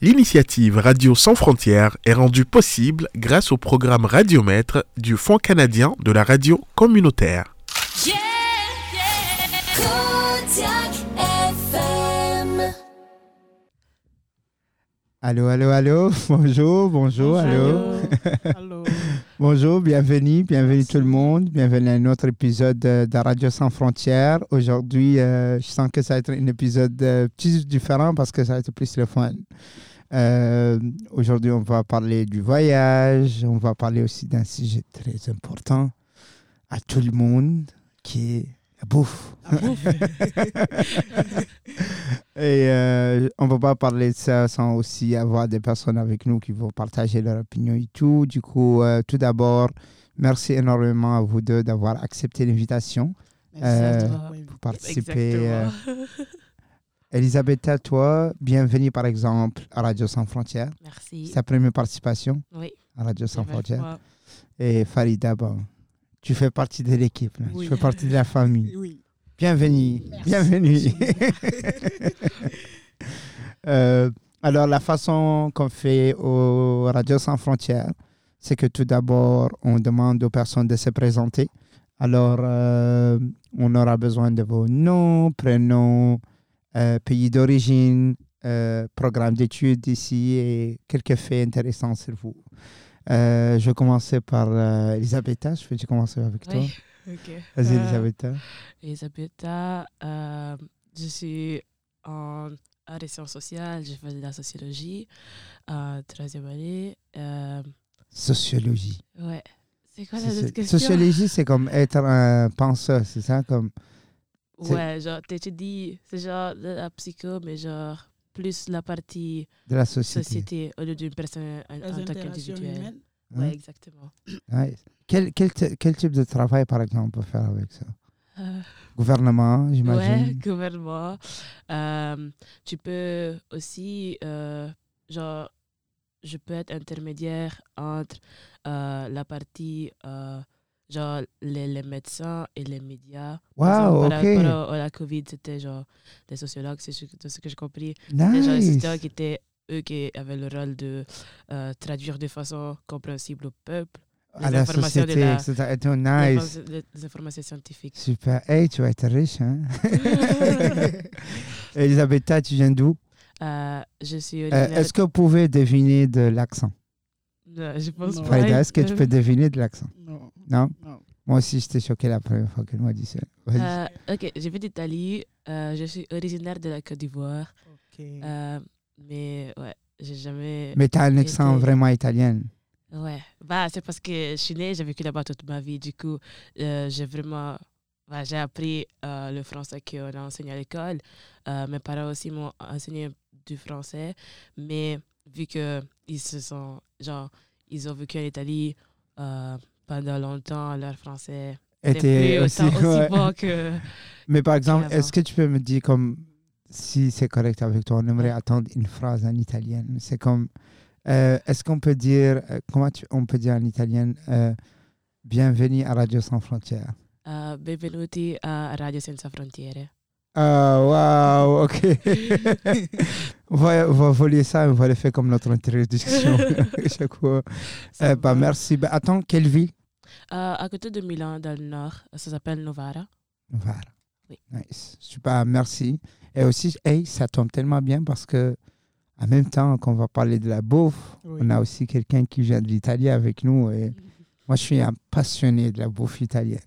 L'initiative Radio Sans Frontières est rendue possible grâce au programme Radiomètre du Fonds canadien de la radio communautaire. Yeah, yeah. Kodiak FM. Allô, allô, allô. Bonjour, bonjour, allô. Allô. Bonjour, bienvenue, bienvenue tout le monde. Bienvenue à un autre épisode de, de Radio Sans Frontières. Aujourd'hui, euh, je sens que ça va être un épisode euh, petit différent parce que ça va être plus le fun. Euh, Aujourd'hui, on va parler du voyage. On va parler aussi d'un sujet très important à tout le monde qui est la bouffe. Et euh, on ne va pas parler de ça sans aussi avoir des personnes avec nous qui vont partager leur opinion et tout. Du coup, euh, tout d'abord, merci énormément à vous deux d'avoir accepté l'invitation Euh, pour participer. Elisabetta, toi, bienvenue par exemple à Radio Sans Frontières. Merci. C'est ta première participation Oui. à Radio Sans Frontières. fois. Et Farida, bon, tu fais partie de l'équipe. Oui. tu fais partie de la famille. Oui. Bienvenue. Bienvenue. Euh, alors, la façon qu'on fait au Radio Sans Frontières, c'est que tout d'abord, on demande aux personnes de se présenter. Alors, euh, on aura besoin de vos noms, prénoms, euh, pays d'origine, euh, programme d'études ici et quelques faits intéressants sur vous. Euh, je vais commencer par Elisabetta. Je vais commencer avec toi? Oui. Ok. Vas-y, Elisabetta. Elisabetta, je suis en arts et sciences sociales, je fais de la sociologie, euh, troisième année. Sociologie. ouais. C'est quoi la question? Sociologie, c'est comme être un penseur, c'est ça? Comme Ouais, genre, t'étudies, c'est genre la psycho, mais genre plus la partie de la société. société au lieu d'une personne en, tant qu'individuel. hein? Ouais, exactement. Ouais. Quel, quel, quel type de travail, par exemple, on peut faire avec ça? Euh, Gouvernement, Ouais, j'imagine. gouvernement. Euh, tu peux aussi, euh, genre, je peux être intermédiaire entre euh, la partie, euh, genre, les, les médecins et les médias. Par Wow, exemple, par ok. rapport à la COVID, c'était genre les sociologues, c'est ce, que j'ai compris. Genre les Nice. sociologues qui étaient eux qui avaient le rôle de euh, traduire de façon compréhensible au peuple À les la informations de société, la- etc. Les, nice. les- les informations scientifiques. Super. Hey, tu vas être riche, hein Elisabetta, tu viens d'où? Euh, je suis Euh, Est-ce que vous pouvez deviner de l'accent? Je pense Non. pas. Est-ce que tu peux deviner de l'accent? Non. Moi aussi, j'étais choqué la première fois qu'elle m'a dit ça. Euh, ok, je viens d'Italie. Euh, je suis originaire de la Côte d'Ivoire. Ok. Euh, mais ouais, j'ai jamais. Mais tu as un accent été- vraiment italien. Ouais, bah, c'est parce que je suis née, j'ai vécu là-bas toute ma vie. Du coup, euh, j'ai vraiment. bah, j'ai appris euh, le français qu'on a enseigné à l'école. Euh, mes parents aussi m'ont enseigné du français. Mais vu qu'ils se sont. Genre, ils ont vécu en Italie euh, pendant longtemps, leur français Était aussi, aussi ouais. bon que. Mais par exemple, est-ce que tu peux me dire comme si c'est correct avec toi, on aimerait attendre une phrase en italien. C'est comme euh, est-ce qu'on peut dire euh, comment tu- on peut dire en italien euh, bienvenue à Radio Sans Frontières? Uh, benvenuti a Radio Senza Frontiere. Ah waouh, OK. on, va, on va voler ça, on va le faire comme notre introduction chaque fois. Euh, bah, va. merci. Bah, attends, quelle ville? Uh, à côté de Milan, dans le nord, ça s'appelle Novara. Voilà. Oui. Nice. Super, merci. Et aussi, hey, ça tombe tellement bien parce que en même temps qu'on va parler de la bouffe, Oui. on a aussi quelqu'un qui vient de l'Italie avec nous. Et moi, je suis un passionné de la bouffe italienne.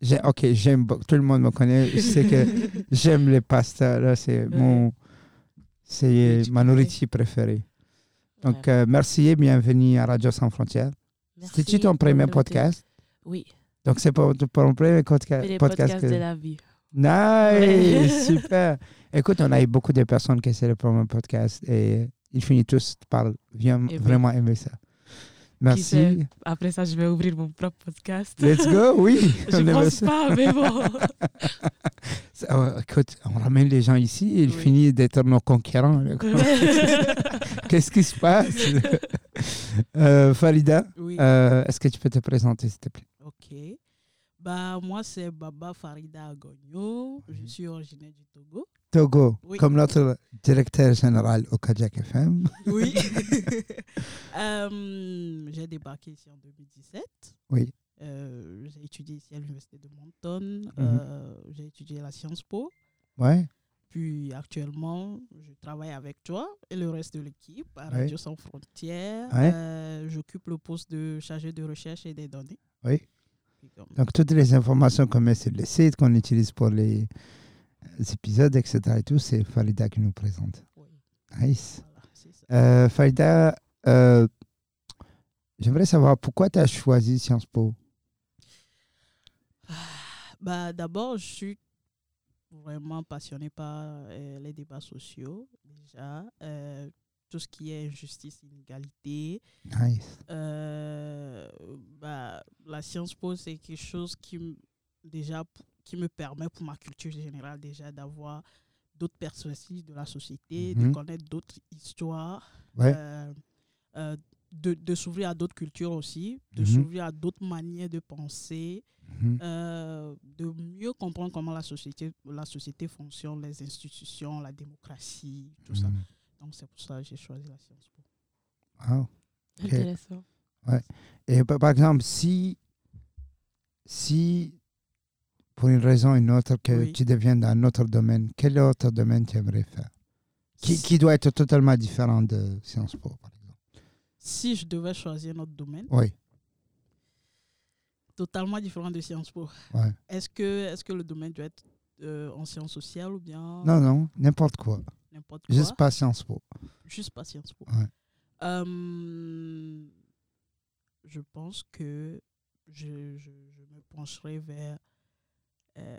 J'ai- ok, j'aime. Tout le monde me connaît. Je sais que j'aime les pastas. Là, c'est Ouais. mon, c'est Oui, ma nourriture préférée. Donc, Ouais. euh, merci et bienvenue à Radio Sans Frontières. C'était-tu ton premier podcast? Oui, Donc, c'est pour, pour ton premier podca- c'est les podcast. podcasts que- de la vie. Nice, super. Écoute, on a eu beaucoup de personnes qui essaient le premier podcast et ils finissent tous par bien, Aimer. vraiment aimer ça. Merci. Après ça, je vais ouvrir mon propre podcast. Let's go, oui. je aime pense pas, mais bon. Ça, euh, écoute, on ramène les gens ici et ils Oui. finissent d'être nos concurrents. là. Qu'est-ce qui se passe? Euh, Oui. euh, est-ce que tu peux te présenter, s'il te plaît? Ok. Bah, moi, c'est Baba Farida Agogno. Je Mhm. suis originaire du Togo. Togo, Oui. comme notre directeur général au Kajak FM. Oui. Euh, j'ai débarqué ici en 2017. Oui. Euh, j'ai étudié ici à l'université de Moncton. Mhm. J'ai étudié la Sciences Po. Ouais. Puis actuellement, je travaille avec toi et le reste de l'équipe à Oui. Radio Sans Frontières. Euh, J'occupe le poste de chargé de recherche et des données. Oui. Donc, toutes les informations qu'on met sur le site, qu'on utilise pour les euh, épisodes, etc. et tout, c'est Farida qui nous présente. oui, Nice. voilà. Euh, Farida, euh, j'aimerais savoir pourquoi tu as choisi Sciences Po? Bah, D'abord, je suis vraiment passionnée par euh, les débats sociaux, déjà. Euh, tout ce qui est injustice, inégalité. Nice. Euh, bah, la Sciences Po, c'est quelque chose qui, déjà, qui me permet, pour ma culture générale, déjà, d'avoir d'autres perspectives de la société, Mhm. de connaître d'autres histoires, Ouais. de, de s'ouvrir à d'autres cultures aussi, de Mhm. s'ouvrir à d'autres manières de penser, Mhm. euh, de mieux comprendre comment la société, la société fonctionne, les institutions, la démocratie, tout ça. Mhm. Donc, c'est pour ça que j'ai choisi la Sciences Po. Wow. Ok. Intéressant. Et par par exemple, si, si pour une raison ou une autre que Oui. tu deviens dans un autre domaine, quel autre domaine tu aimerais faire? Qui, qui doit être totalement différent de Sciences Po, par exemple? Si je devais choisir un autre domaine, Oui, totalement différent de Sciences Po, ouais. est-ce que, est que le domaine doit être euh, en sciences sociales ou bien Non, non, n'importe quoi. n'importe quoi Juste pas Sciences Po. Juste pas Sciences Po. Ouais. Euh, je pense que je, je, je me pencherai vers euh,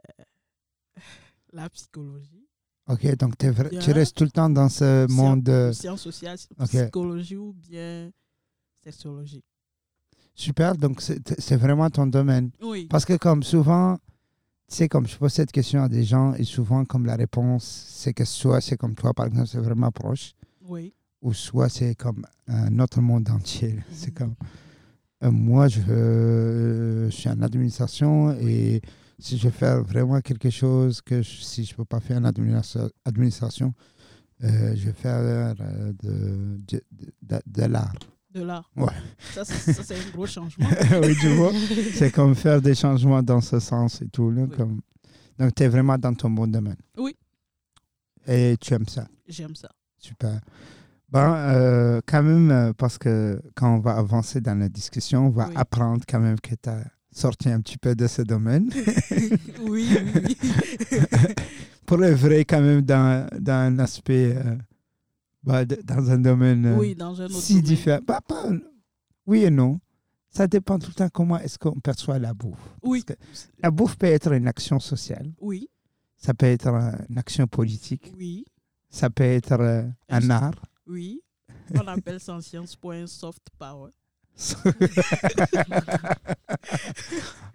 la psychologie. Ok, donc tu restes tout le temps dans ce monde. Sciences sociales, psychologie ou bien sexologie. Super, donc c'est vraiment ton domaine. Oui. Parce que comme souvent, tu sais, comme je pose cette question à des gens, et souvent comme la réponse, c'est que soit c'est comme toi, par exemple, c'est vraiment proche, Oui. ou soit c'est comme un autre monde entier. C'est comme euh, moi, je, euh, je suis en administration et si je veux faire vraiment quelque chose que je- si je ne peux pas faire en administra- administration, euh, je vais faire de, de, de- de l'art. De l'art. Ouais. Ça, c'est un gros changement. oui, tu vois, c'est comme faire des changements dans ce sens et tout. là, Oui. comme... Donc, tu es vraiment dans ton bon domaine. Oui. Et tu aimes ça. J'aime ça. Super. Bon, euh, quand même, euh, parce que quand on va avancer dans la discussion, on va Oui. apprendre quand même que tu as sorti un petit peu de ce domaine. Oui. Pour œuvrer quand même dans, dans un aspect, euh, bah, dans un domaine euh, Oui, dans un autre si domaine. différent. Bah, pas- oui et non. Ça dépend tout le temps comment est-ce qu'on perçoit la bouffe. Oui. La bouffe peut être une action sociale, Oui, ça peut être une action politique, oui, ça peut être euh, un art. oui. On appelle ça en sciences pour un soft power.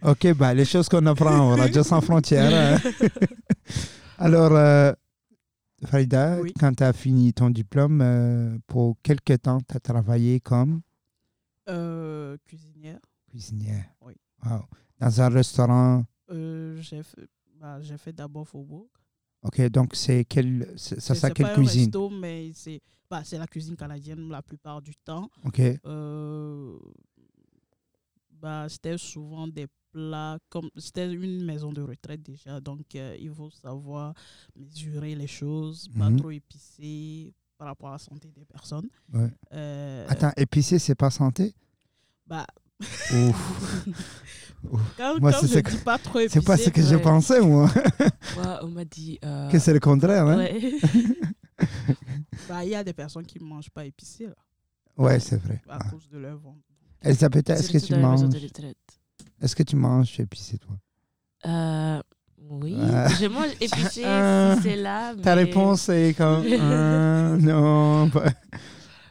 ok, bah, les choses qu'on apprend au Radio Sans Frontières. hein. Alors, euh, Farida, Oui. quand tu as fini ton diplôme, euh, pour quelque temps, tu as travaillé comme? Euh, cuisinière. cuisinière. Oui. Wow. Dans un restaurant? Euh, j'ai fait, bah, fait d'abord Faubourg. Ok, donc c'est quel, c'est- ça, C'est- ça quelle pas un cuisine? resto, mais c'est bah, la cuisine canadienne la plupart du temps. Ok, bah, c'était souvent des plats comme c'était une maison de retraite déjà, donc euh, il faut savoir mesurer les choses, pas Mhm. trop épicé par rapport à la santé des personnes. ouais. Euh, Attends, épicé, c'est pas santé? Bah, Ouf. quand, Moi, quand c'est je dis pas trop épicé, C'est pas ce que je ouais. pensais, moi. Moi, on m'a dit. euh, que c'est le contraire, hein ouais. bah, il y a des personnes qui ne mangent pas épicé là, Ouais, c'est vrai. à Ah. cause de leur ventre. Elisabeth, est-ce que tu manges de retraite. Est-ce que tu manges épicé, toi? Euh, oui, Ah. je mange épicé si c'est là. Ta réponse est comme euh, non. pas-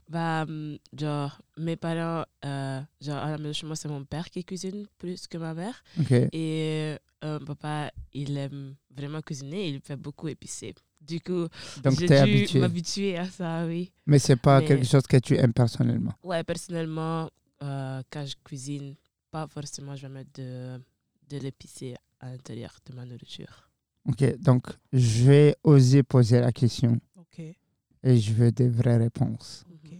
Bah, hum, genre, mes parents, euh, genre, à la maison chez moi, c'est mon père qui cuisine plus que ma mère. Ok. Et euh, papa, il aime vraiment cuisiner, il fait beaucoup épicé. Du coup, Donc j'ai dû m'habituer à ça, oui. Mais c'est pas Mais- quelque chose que tu aimes personnellement. Ouais, personnellement, euh, quand je cuisine, pas forcément je vais mettre de, de l'épicé à l'intérieur de ma nourriture. Ok, donc je vais oser poser la question Ok, et je veux des vraies réponses. ok.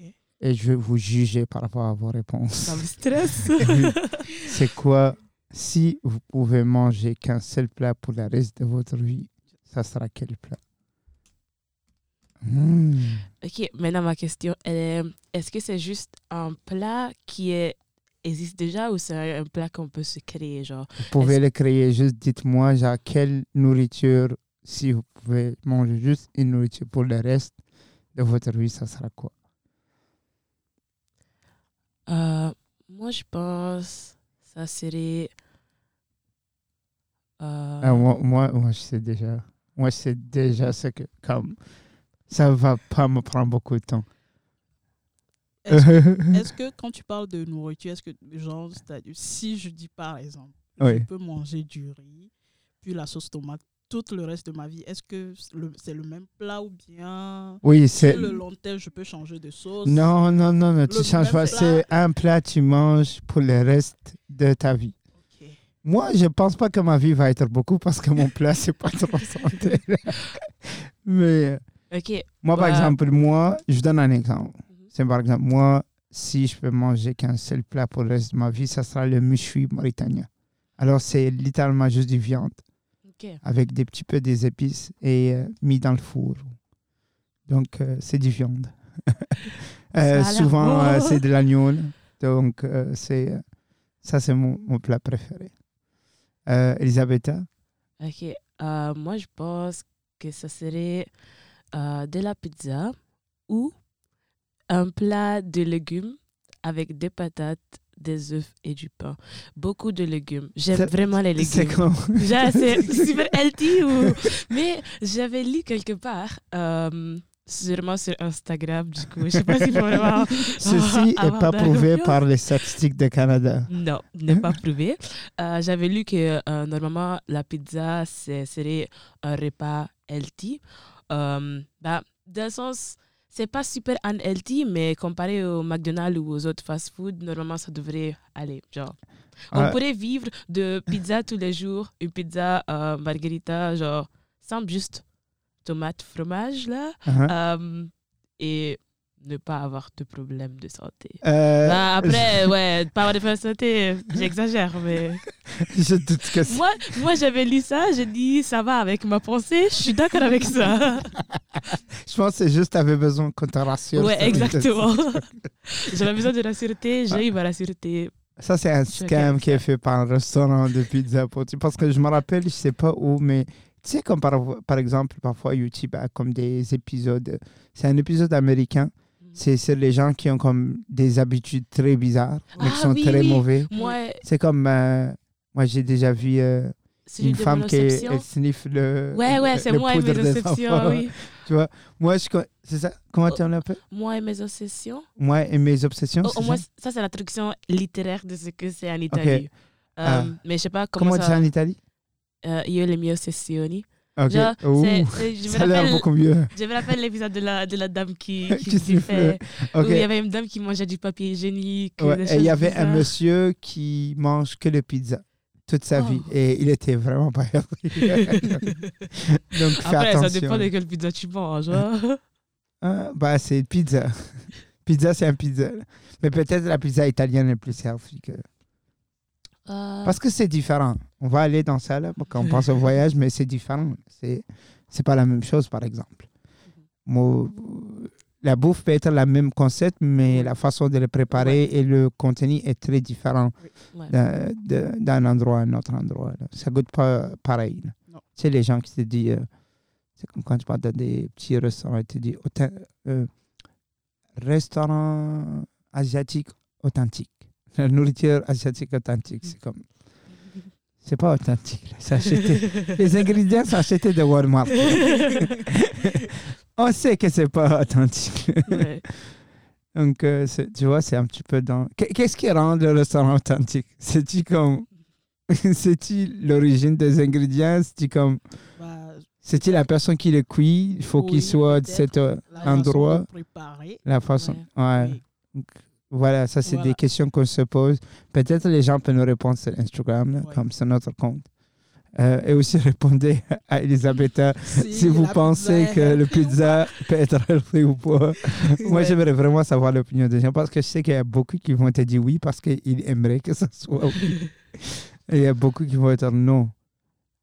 Et je vais vous juger par rapport à vos réponses. Ça me stresse. C'est quoi, si vous pouvez manger qu'un seul plat pour le reste de votre vie, ça sera quel plat? Hmm. ok, maintenant ma question, elle est est-ce que c'est juste un plat qui est, existe déjà ou c'est un plat qu'on peut se créer genre? Vous pouvez le créer, juste dites-moi, genre, quelle nourriture, si vous pouvez manger juste une nourriture pour le reste de votre vie, ça sera quoi? Euh, Moi, je pense ça serait. euh, Ah, moi, moi, moi, je sais déjà. Moi, je sais déjà ce que, comme, ça va pas me prendre beaucoup de temps. Est-ce que, quand tu parles de nourriture, est-ce que, genre, si je dis par exemple, Oui. je peux manger du riz, puis la sauce tomate tout le reste de ma vie, est-ce que c'est le même plat ou bien Oui, c'est. le long terme, je peux changer de sauce? Non, non, non, non, tu changes pas. C'est un plat que tu manges pour le reste de ta vie. Moi, je pense pas que ma vie va être beaucoup parce que mon plat, c'est pas trop santé. Mais moi, par Bah. exemple, moi, je donne un exemple. C'est par exemple, moi, si je peux manger qu'un seul plat pour le reste de ma vie, ça sera le méchoui mauritanien. Alors, c'est littéralement juste du viande Ok. avec des petits peu des épices et euh, mis dans le four. Donc, euh, c'est du viande. Euh, souvent, euh, c'est de l'agneau. Donc, c'est, ça, c'est mon, mon plat préféré. Elisabetta? Ok. Moi, je pense que ça serait de la pizza ou un plat de légumes avec des patates, des œufs et du pain. Beaucoup de légumes. J'aime C'est- vraiment les C'est légumes. comme... Genre, c'est super healthy. Ou... Mais j'avais lu quelque part, euh, sûrement sur Instagram, du coup. Je sais pas si vraiment. Ceci n'est pas prouvé par les statistiques de Canada. Non, n'est pas prouvé. Euh, J'avais lu que euh, normalement, la pizza c'est- serait un repas healthy. Euh, bah, dans le sens, c'est pas super unhealthy, mais comparé au McDonald's ou aux autres fast-food, normalement, ça devrait aller. Genre, on Ouais. pourrait vivre de pizza tous les jours, une pizza euh, margarita, genre, simple, juste tomate, fromage, là, Uh-huh. euh, et ne pas avoir de problème de santé. Euh, Bah, après, ouais, pas avoir de problème de santé, j'exagère, mais. je doute que Moi, moi j'avais lu ça, j'ai dit, ça va avec ma pensée, je suis d'accord avec ça. Je pense que c'est juste que tu avais besoin qu'on te rassure. ouais, exactement. J'avais besoin de la sûreté, j'ai eu ma sûreté. Ça, c'est un scam qui est fait par un restaurant de pizza. Pour... Parce que je me rappelle, je sais pas où, mais tu sais, comme par, par exemple, parfois YouTube a comme des épisodes. C'est un épisode américain. C'est les gens qui ont comme des habitudes très bizarres, mais qui Ah, sont oui, très oui. mauvais. Moi, C'est comme. euh, moi, j'ai déjà vu euh, une femme qui elle sniffe le. Ouais, ouais, c'est moi et mes obsessions, oui. Moi, je. co- C'est ça? Comment tu l'appelles Moi et mes obsessions? Moi et mes obsessions. C'est au moins, ça? ça, c'est la traduction littéraire de ce que c'est en Italie. Euh, Ah. Mais je sais pas comment, Comment tu ça. en Italie? Euh, io le mie ossessioni. Ok. Genre, Ouh, c'est- c'est- je me ça a l'air beaucoup mieux. Je me rappelle l'épisode de la, de la dame qui, qui, Qui s'y siffle. fait. Ok. Où il y avait une dame qui mangeait du papier hygiénique. Ouais, et il y avait un monsieur qui mange que le pizza toute sa Oh. vie et il était vraiment pas. Donc fais Après, ça dépend de quelle pizza tu manges. hein. Ah, bah c'est pizza. pizza c'est un pizza. Mais peut-être la pizza italienne est plus healthy que... Euh, Parce que c'est différent. On va aller dans ça là quand on pense au voyage, mais c'est différent. C'est c'est pas la même chose par exemple. Moi, la bouffe peut être la même concept, mais la façon de le préparer et le contenu est très différent. ouais. d'un endroit à un autre endroit. là. Ça goûte pas pareil. sais, les gens qui te disent, euh, c'est comme quand tu vas dans des petits restaurants, ils te disent euh, restaurant asiatique authentique. La nourriture asiatique authentique, c'est comme, c'est pas authentique. acheté- les ingrédients sont achetés de Walmart. On sait que c'est pas authentique. Ouais. Donc, euh, tu vois, c'est un petit peu dans. Qu'est- Qu'est-ce qui rend le restaurant authentique? C'est-tu comme. C'est-tu l'origine des ingrédients? C'est-tu comme. Bah, C'est-il la personne qui le cuit? Il faut qu'il soit de cet façon endroit. de préparer. La façon. Ouais. Oui. Voilà, ça, c'est Voilà. des questions qu'on se pose. Peut-être les gens peuvent nous répondre sur Instagram, là, Ouais. comme sur notre compte. Euh, et aussi répondez à Elisabetta si, vous pensez pizza que le pizza peut être healthy ou pas. Moi, j'aimerais vraiment savoir l'opinion des gens parce que je sais qu'il y a beaucoup qui vont te dire oui parce qu'ils aimeraient que ce soit oui. Et il y a beaucoup qui vont dire non.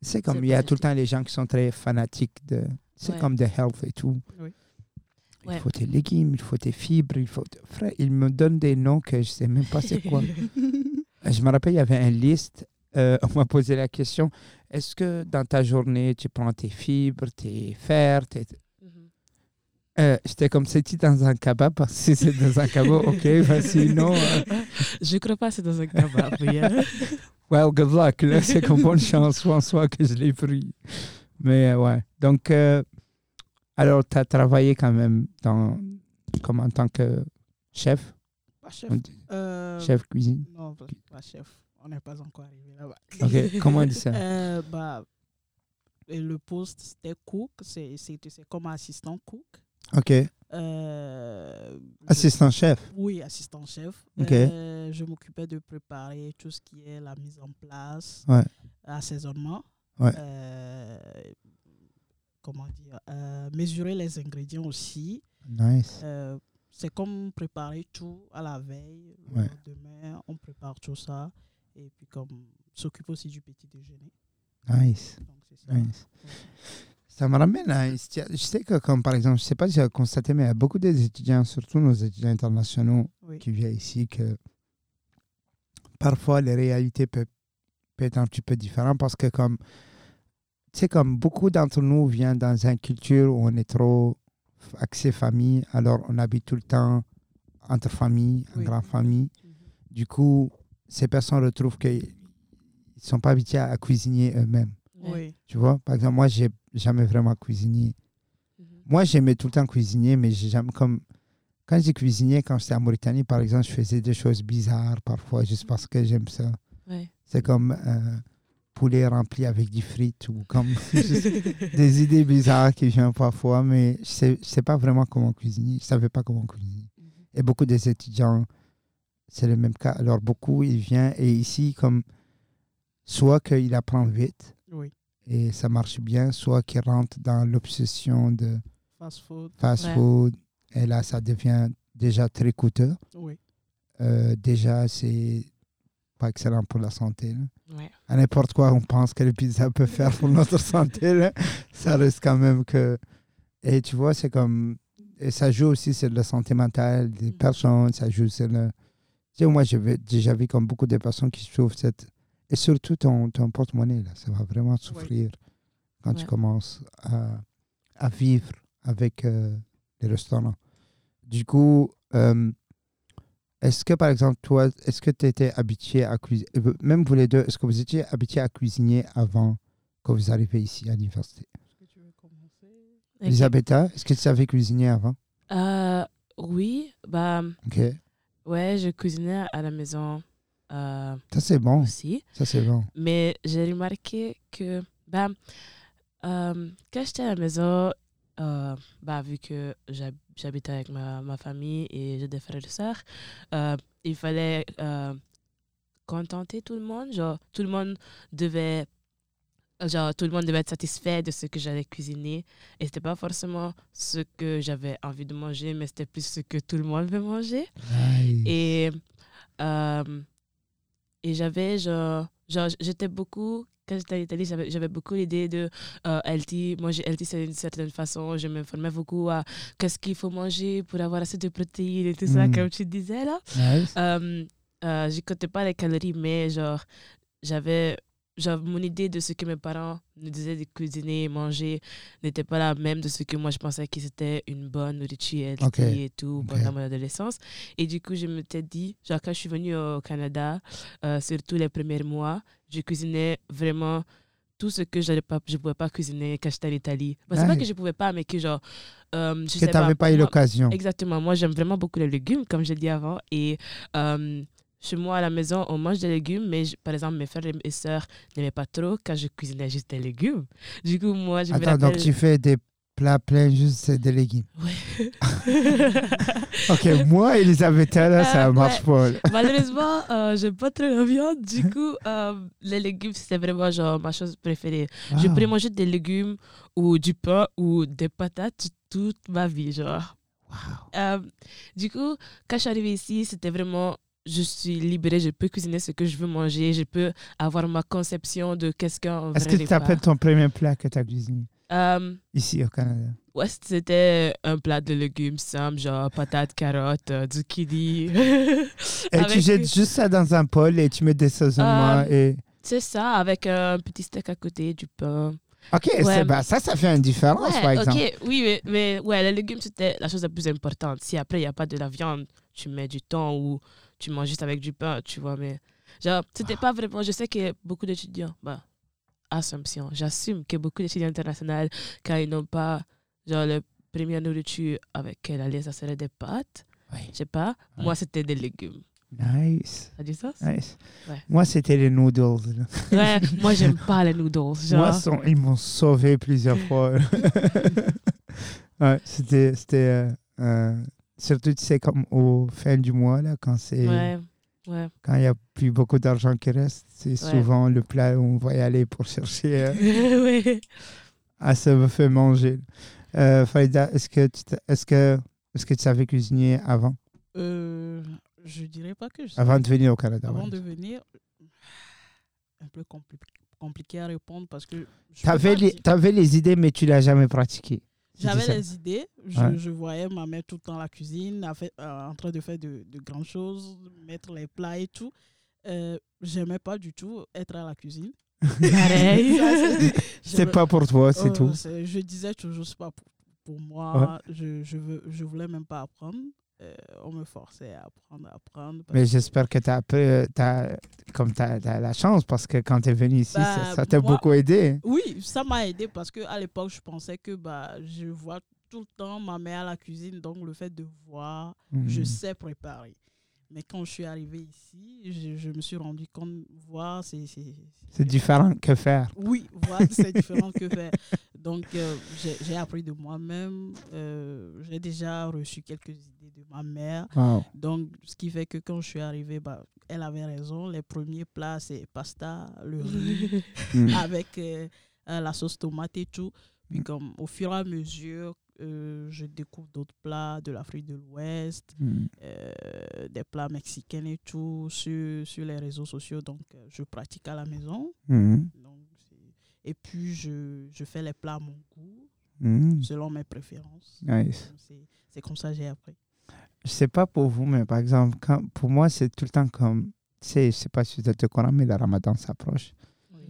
C'est comme, il y a tout le temps les gens qui sont très fanatiques de. C'est Ouais. comme de health et tout. Oui. Il faut tes légumes, il faut tes fibres, il faut. Frère, ils me donnent des noms que je sais même pas c'est quoi. Euh, Je me rappelle, il y avait une liste. euh, on m'a posé la question est-ce que dans ta journée, tu prends tes fibres, tes fers tes... Mhm. Euh, J'étais comme c'est-tu dans un kebab? Parce que si c'est dans un kebab, ok, ben sinon. euh, Je crois pas que c'est dans un kebab. yeah. well, good luck. Là, c'est comme bonne chance, François, que je l'ai pris. Mais ouais. Donc, alors, tu as travaillé quand même dans, comme en tant que chef, Pas chef. Euh, chef cuisine. Non, pas, chef. On n'est pas encore arrivé là-bas. Ok, comment on dit ça? Euh, bah, le poste, c'était cook. C'est comme assistant cook. Ok, Euh, assistant chef? Oui, assistant chef. Ok. Euh, je m'occupais de préparer tout ce qui est la mise en place, Ouais. assaisonnement. Ouais. Euh, comment dire euh, Mesurer les ingrédients aussi. Nice. Euh, c'est comme préparer tout à la veille. Ouais. lendemain, on prépare tout ça. Et puis, comme s'occupe aussi du petit déjeuner. Nice. Donc, ça. nice. Ça me ramène à. Je sais que, comme par exemple, je sais pas si tu as constaté, mais il y a beaucoup des étudiants, surtout nos étudiants internationaux, Oui. qui viennent ici, que parfois les réalités peuvent, peuvent être un petit peu différentes parce que, comme. Sais, comme beaucoup d'entre nous viennent dans une culture où on est trop axé famille, alors on habite tout le temps entre familles, en Oui. grande famille. Mhm. Du coup, ces personnes retrouvent qu'ils ne sont pas habitués à cuisiner eux-mêmes. Oui. Tu vois, par exemple, moi, j'ai jamais vraiment cuisiné. Mhm. Moi, j'aimais tout le temps cuisiner, mais j'ai jamais comme. Quand j'ai cuisiné, quand j'étais en Mauritanie, par exemple, je faisais des choses bizarres parfois, juste parce que j'aime ça. Ouais. C'est comme euh, poulet rempli avec des frites ou comme des idées bizarres qui viennent parfois, mais je sais, je sais pas vraiment comment cuisiner. Je savais pas comment cuisiner. Et beaucoup des étudiants, c'est le même cas. Alors, beaucoup, ils viennent et ici, comme soit qu'il apprend vite, Oui. et ça marche bien, soit qu'il rentre dans l'obsession de Fast food. fast Ouais. food, et là, ça devient déjà très coûteux. Oui. Euh, déjà, c'est pas excellent pour la santé. Ouais. À n'importe quoi, on pense que le pizza peut faire pour notre santé, là, ça reste quand même que. Et tu vois, c'est comme. Et ça joue aussi sur la santé mentale des Mhm. personnes, ça joue sur le. Tu sais, moi, j'ai déjà vu comme beaucoup de personnes qui souffrent cette. Et surtout ton, ton porte-monnaie, là, ça va vraiment souffrir quand tu commences à, à vivre avec euh, les restaurants. Du coup, euh, est-ce que, par exemple, toi, est-ce que tu étais habitué à cuisiner, même vous les deux, est-ce que vous étiez habitué à cuisiner avant que vous arriviez ici à l'université? Est-ce que tu veux commencer? Ok. Elisabetta, est-ce que tu savais cuisiner avant? Euh, oui, bah, Ok. ouais, je cuisinais à la maison euh, Ça, c'est bon. aussi. Ça, c'est bon. Mais j'ai remarqué que, bah, euh, quand j'étais à la maison, euh, bah, vu que j'hab- j'habitais avec ma, ma famille et j'ai des frères et sœurs, euh, il fallait euh, contenter tout le monde. Genre, tout le monde devait. Genre, tout le monde devait être satisfait de ce que j'allais cuisiner. Et c'était pas forcément ce que j'avais envie de manger, mais c'était plus ce que tout le monde veut manger. Nice. Et, euh, et j'avais, genre, genre j'étais beaucoup, quand j'étais en Italie, j'avais j'avais beaucoup l'idée de euh, healthy. Manger healthy, c'est d'une certaine façon. Je m'informais beaucoup à qu'est-ce qu'il faut manger pour avoir assez de protéines et tout ça, Mm. comme tu disais là. Nice. Euh, euh, je comptais pas les calories, mais genre, j'avais. Genre, mon idée de ce que mes parents nous disaient de cuisiner et manger n'était pas la même de ce que moi je pensais que c'était une bonne nourriture healthy Ok. et tout pendant mon adolescence. Et du coup, je m'étais dit, genre, quand je suis venue au Canada, euh, surtout les premiers mois, je cuisinais vraiment tout ce que je ne pouvais pas cuisiner quand j'étais en Italie. Bah, c'est pas que je pouvais pas, mais que genre. euh, je que tu n'avais pas eu moi- l'occasion. Exactement. Moi, j'aime vraiment beaucoup les légumes, comme je l'ai dit avant. Et euh, chez moi, à la maison, on mange des légumes, mais je- par exemple, mes frères et sœurs n'aimaient pas trop quand je cuisinais juste des légumes. Du coup, moi, je me Attends, donc tu fais des plat plein juste de légumes. Ouais. Ok, moi, Elisabeth, là, ça Euh, marche pas. là. Malheureusement, euh, j'aime pas trop la viande. Du coup, euh, les légumes, c'était vraiment genre ma chose préférée. Je Ah. pourrais manger des légumes ou du pain ou des patates toute ma vie, genre. Euh, du coup, quand je suis arrivée ici, c'était vraiment, je suis libérée, je peux cuisiner ce que je veux manger, je peux avoir ma conception de qu'est-ce qu'un Est-ce que tu t'appelles ton premier plat que tu as cuisiné? Euh, ici au Canada ouais, c'était un plat de légumes simple, genre patates, carottes, euh, zucchini. Et tu jettes juste ça dans un bol et tu mets des assaisonnements Euh, et... C'est ça, avec un petit steak à côté, du pain. Ok, ouais. bah, ça, ça fait une différence, par exemple. ok, oui, mais, mais ouais, les légumes, c'était la chose la plus importante. Si après, il n'y a pas de la viande, tu mets du thon ou tu manges juste avec du pain, tu vois, mais genre, c'était pas vraiment. Je sais que beaucoup d'étudiants, bah, Assomption, j'assume que beaucoup d'étudiants internationaux, quand ils n'ont pas, genre, la première nourriture avec quelle allait, ça serait des pâtes, Oui. je sais pas. Moi, c'était des légumes. Nice. Ça dit ça? nice. Ouais. Moi, c'était les noodles. Ouais, moi, j'aime pas les noodles. Genre, Moi, sont- ils m'ont sauvé plusieurs fois. ouais, c'était. c'était euh, euh, surtout, tu sais, comme au fin du mois, là, quand c'est. ouais, ouais. Quand il n'y a plus beaucoup d'argent qui reste, c'est Ouais. souvent le plat où on va y aller pour chercher euh, à se faire manger. Euh, Farida, est-ce que, tu est-ce, que, est-ce que tu savais cuisiner avant, Euh, je dirais pas que je avant de venir au Canada avant de venir, un peu compli- compliqué à répondre parce que Tu avais les, dire- t'avais les idées, mais tu l'as jamais pratiqué. J'avais les idées, je, Ouais. je voyais ma mère tout le temps à la cuisine, à fait- euh, en train de faire de, de grandes choses, mettre les plats et tout. Euh, J'aimais pas du tout être à la cuisine. Pareil. C'est- pas pour toi, c'est euh, tout. Je disais toujours, c'est pas pour, pour moi, je, je, veux, je voulais même pas apprendre. Euh, on me forçait à apprendre, à apprendre. Mais j'espère que tu as, comme la chance parce que quand tu es venu ici, ça- Bah, ça t'a beaucoup aidé. Oui, ça m'a aidé parce que à l'époque, je pensais que bah, je vois tout le temps ma mère à la cuisine, donc le fait de voir, je Mhm. sais préparer. Mais quand je suis arrivée ici, je, je me suis rendu compte, voir, c'est. c'est- différent que faire. Oui, voir, c'est différent que faire. Donc, euh, j'ai j'ai appris de moi-même. euh, j'ai déjà reçu quelques idées de ma mère. Wow. Donc, ce qui fait que quand je suis arrivée, bah, elle avait raison. Les premiers plats, c'est pasta, le riz, Mm. avec euh, euh, la sauce tomate et tout. Puis Mm. comme au fur et à mesure, euh, je découvre d'autres plats de l'Afrique de l'Ouest, Mm. euh, des plats mexicains et tout sur, sur les réseaux sociaux. Donc, euh, je pratique à la maison. Mm. Donc, et puis, je, je fais les plats à mon goût, selon mes préférences. Nice. C'est comme ça que j'ai appris. Je sais pas pour vous, mais par exemple, quand, pour moi, c'est tout le temps comme. Je sais pas si vous êtes au courant, mais le ramadan s'approche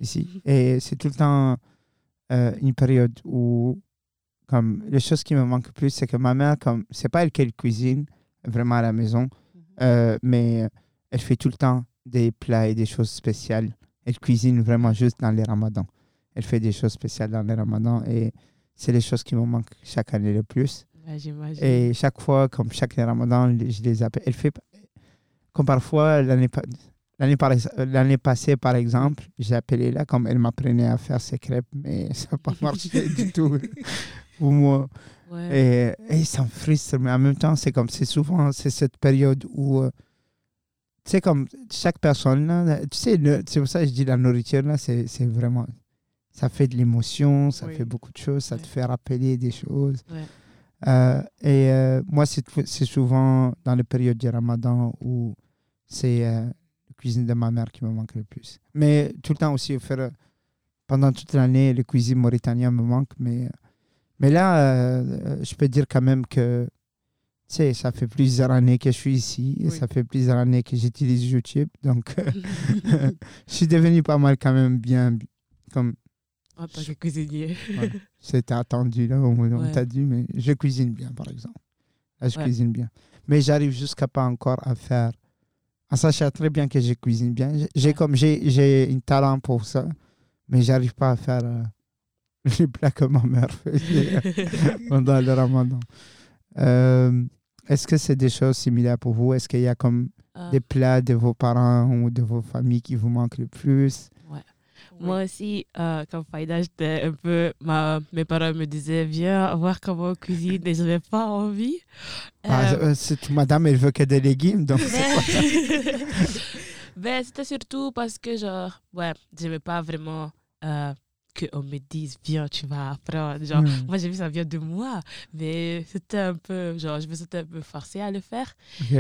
ici. Et c'est tout le temps euh, une période où, comme, les choses qui me manquent le plus, c'est que ma mère, comme, c'est pas elle qui cuisine vraiment à la maison, euh, mais elle fait tout le temps des plats et des choses spéciales. Elle cuisine vraiment juste dans les ramadans. Elle fait des choses spéciales dans les ramadans et c'est les choses qui me manquent chaque année le plus. Ouais, j'imagine. Et chaque fois, comme chaque ramadan, je les appelle. Elle fait, comme parfois, l'année pa- l'année par- l'année passée, par exemple, j'ai appelé là, comme elle m'apprenait à faire ses crêpes, mais ça n'a pas marché du tout pour moi. Ouais. Et, et ça me frustre, mais en même temps, c'est comme, c'est souvent, c'est cette période où, euh, tu sais, comme chaque personne, là, tu sais, c'est pour ça que je dis la nourriture, là, c'est c'est vraiment, ça fait de l'émotion, ça Oui. fait beaucoup de choses, ça te fait rappeler des choses. Ouais. Euh, et euh, moi, c'est souvent dans la période du ramadan où c'est euh, la cuisine de ma mère qui me manque le plus. Mais tout le temps aussi, au faire, pendant toute l'année, la cuisine mauritanienne me manque. Mais, mais là, je peux dire quand même que ça fait plusieurs années que je suis ici et Oui. ça fait plusieurs années que j'utilise YouTube. Donc, je suis devenu pas mal quand même bien, comme en tant que cuisinier. c'était attendu, là, on, on Ouais. t'a dit, mais je cuisine bien, par exemple. Là, je Ouais. cuisine bien. Mais j'arrive jusqu'à pas encore à faire. En sachant très bien que je cuisine bien. J'ai- Ouais. comme j'ai j'ai un talent pour ça, mais j'arrive pas à faire euh, les plats que ma mère faisait pendant le ramadan. Euh, Est-ce que c'est des choses similaires pour vous? Est-ce qu'il y a comme Ah, des plats de vos parents ou de vos familles qui vous manquent le plus? Moi aussi, euh, comme Faïda, j'étais un peu. Ma, mes parents me disaient Viens voir comment on cuisine et je n'avais pas envie. Ah, Euh, euh, madame, elle veut que des légumes, donc ben, c'était surtout parce que, genre, ouais, j'aimais pas vraiment euh, qu'on me dise Viens, tu vas apprendre. Genre, Hmm. moi, j'ai vu ça vient de moi, mais c'était un peu. Genre, je me sentais un peu forcée à le faire.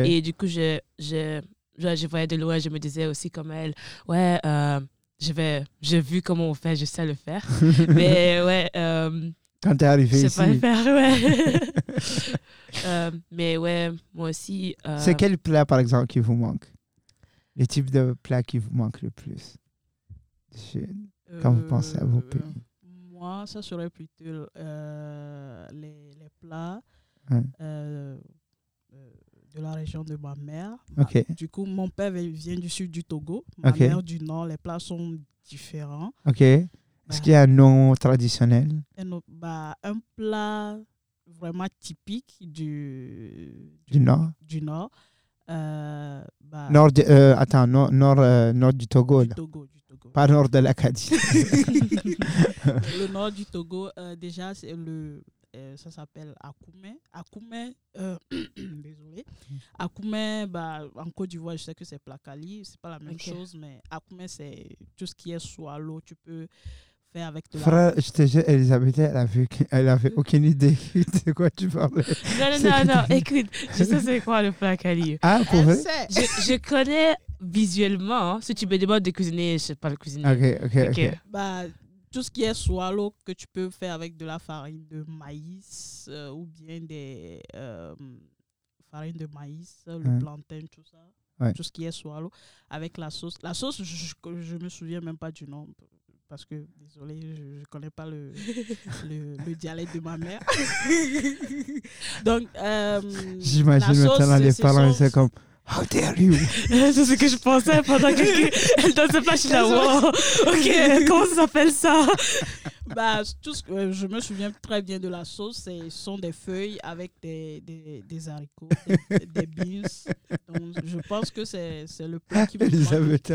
Et du coup, je, je, je, je voyais de loin, je me disais aussi comme elle, ouais, euh, je vais, j'ai vu comment on fait, je sais le faire. mais ouais, euh, Quand t'es je arrivé sais pas le ici, faire, ouais. Euh, mais ouais, moi aussi. euh, c'est quel plat, par exemple, qui vous manque? Les types de plats qui vous manquent le plus Je- Quand vous pensez à vos pays? Euh, Moi, ça serait plutôt les, les plats Ouais. euh, euh, de la région de ma mère. Ma- Du coup, mon père vi- vient du sud du Togo, ma mère du nord. Les plats sont différents. Ok. Est-ce qu'il y a un nom traditionnel? Un, bah, un plat vraiment typique du, du Nord du nord. euh, bah, Nord de- euh, attends, nord, nord, euh, nord du Togo, du. Togo, du Togo. Pas nord de l'Acadie. le nord du Togo, déjà, c'est le, euh, ça s'appelle Akoumé. Akoumé, euh, désolé. Akoumé, bah, en Côte d'Ivoire, je sais que c'est Placali, c'est pas la même chose, mais Akoumé, c'est tout ce qui est swallow, tu peux faire avec de la... Frère, je te jure, Elisabeth, elle avait, elle avait aucune idée de quoi tu parlais. Non, non, non, non, écoute, je sais c'est quoi le plat cali. Ah, pour vrai. Je, je connais visuellement, hein. si tu me demandes de cuisiner, je sais pas le cuisiner. Ok, ok, ok. Ok. Bah, tout ce qui est swallow que tu peux faire avec de la farine de maïs euh, ou bien des euh, farines de maïs, le Ouais. plantain, tout ça. Ouais. Tout ce qui est swallow avec la sauce. La sauce, je, je, me souviens même pas du nom parce que, désolé, je, je connais pas le, le, le dialecte de ma mère. Donc, euh, J'imagine la sauce, maintenant les parents, c'est comme How dare you? C'est ce que je pensais pendant que elle donne ce plat, je suis là, wow. Ok, comment ça s'appelle ça? Bah, tout ce que- euh, je me souviens très bien de la sauce. Ce sont des feuilles avec des, des, des haricots, des, des beans. Donc, je pense que c'est c'est le plat qui me. Elisabeth,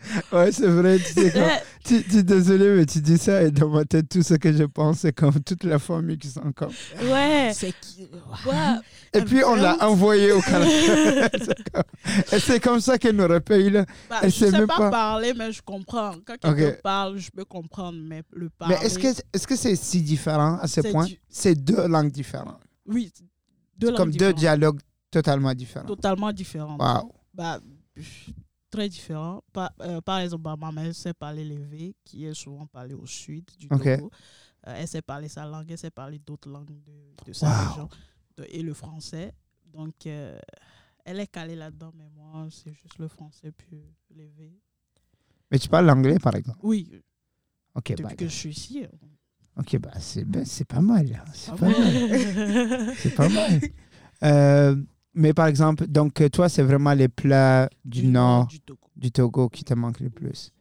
ouais, c'est vrai, tu sais, comme, Ouais, tu, tu es désolé, mais tu dis ça et dans ma tête, tout ce que je pense, c'est comme toute la famille qui sont comme. Ouais. C'est qui? Ouais. Et puis on l'a envoyé au Canada. C'est et c'est comme ça qu'elle nous repaye là. Bah, Elle je sait sais même pas, pas. parler, mais je comprends. Quand quelqu'un parle, je peux comprendre, mais le parler. Mais est-ce que est-ce que c'est si différent à ce C'est point? du- C'est deux langues différentes. Oui, deux langues Comme deux dialogues totalement différents. totalement différentes. Waouh. Bah, très différents. Par, euh, par exemple, bah, ma mère sait parler l'évé, qui est souvent parlé au sud du. Togo. Euh, elle sait parler sa langue, elle sait parler d'autres langues de, de sa Wow. région, de- et le français. Donc, euh, elle est calée là-dedans, mais moi, c'est juste le français puis l'évé. Mais tu parles l'anglais par exemple? Oui, Ok, depuis bah, que je suis ici. euh, ok, bah c'est ben, c'est pas mal. hein. C'est pas pas mal. C'est pas mal. Euh, mais par exemple, donc euh, toi, c'est vraiment les plats du, nord du Togo. du Togo qui te manquent le plus.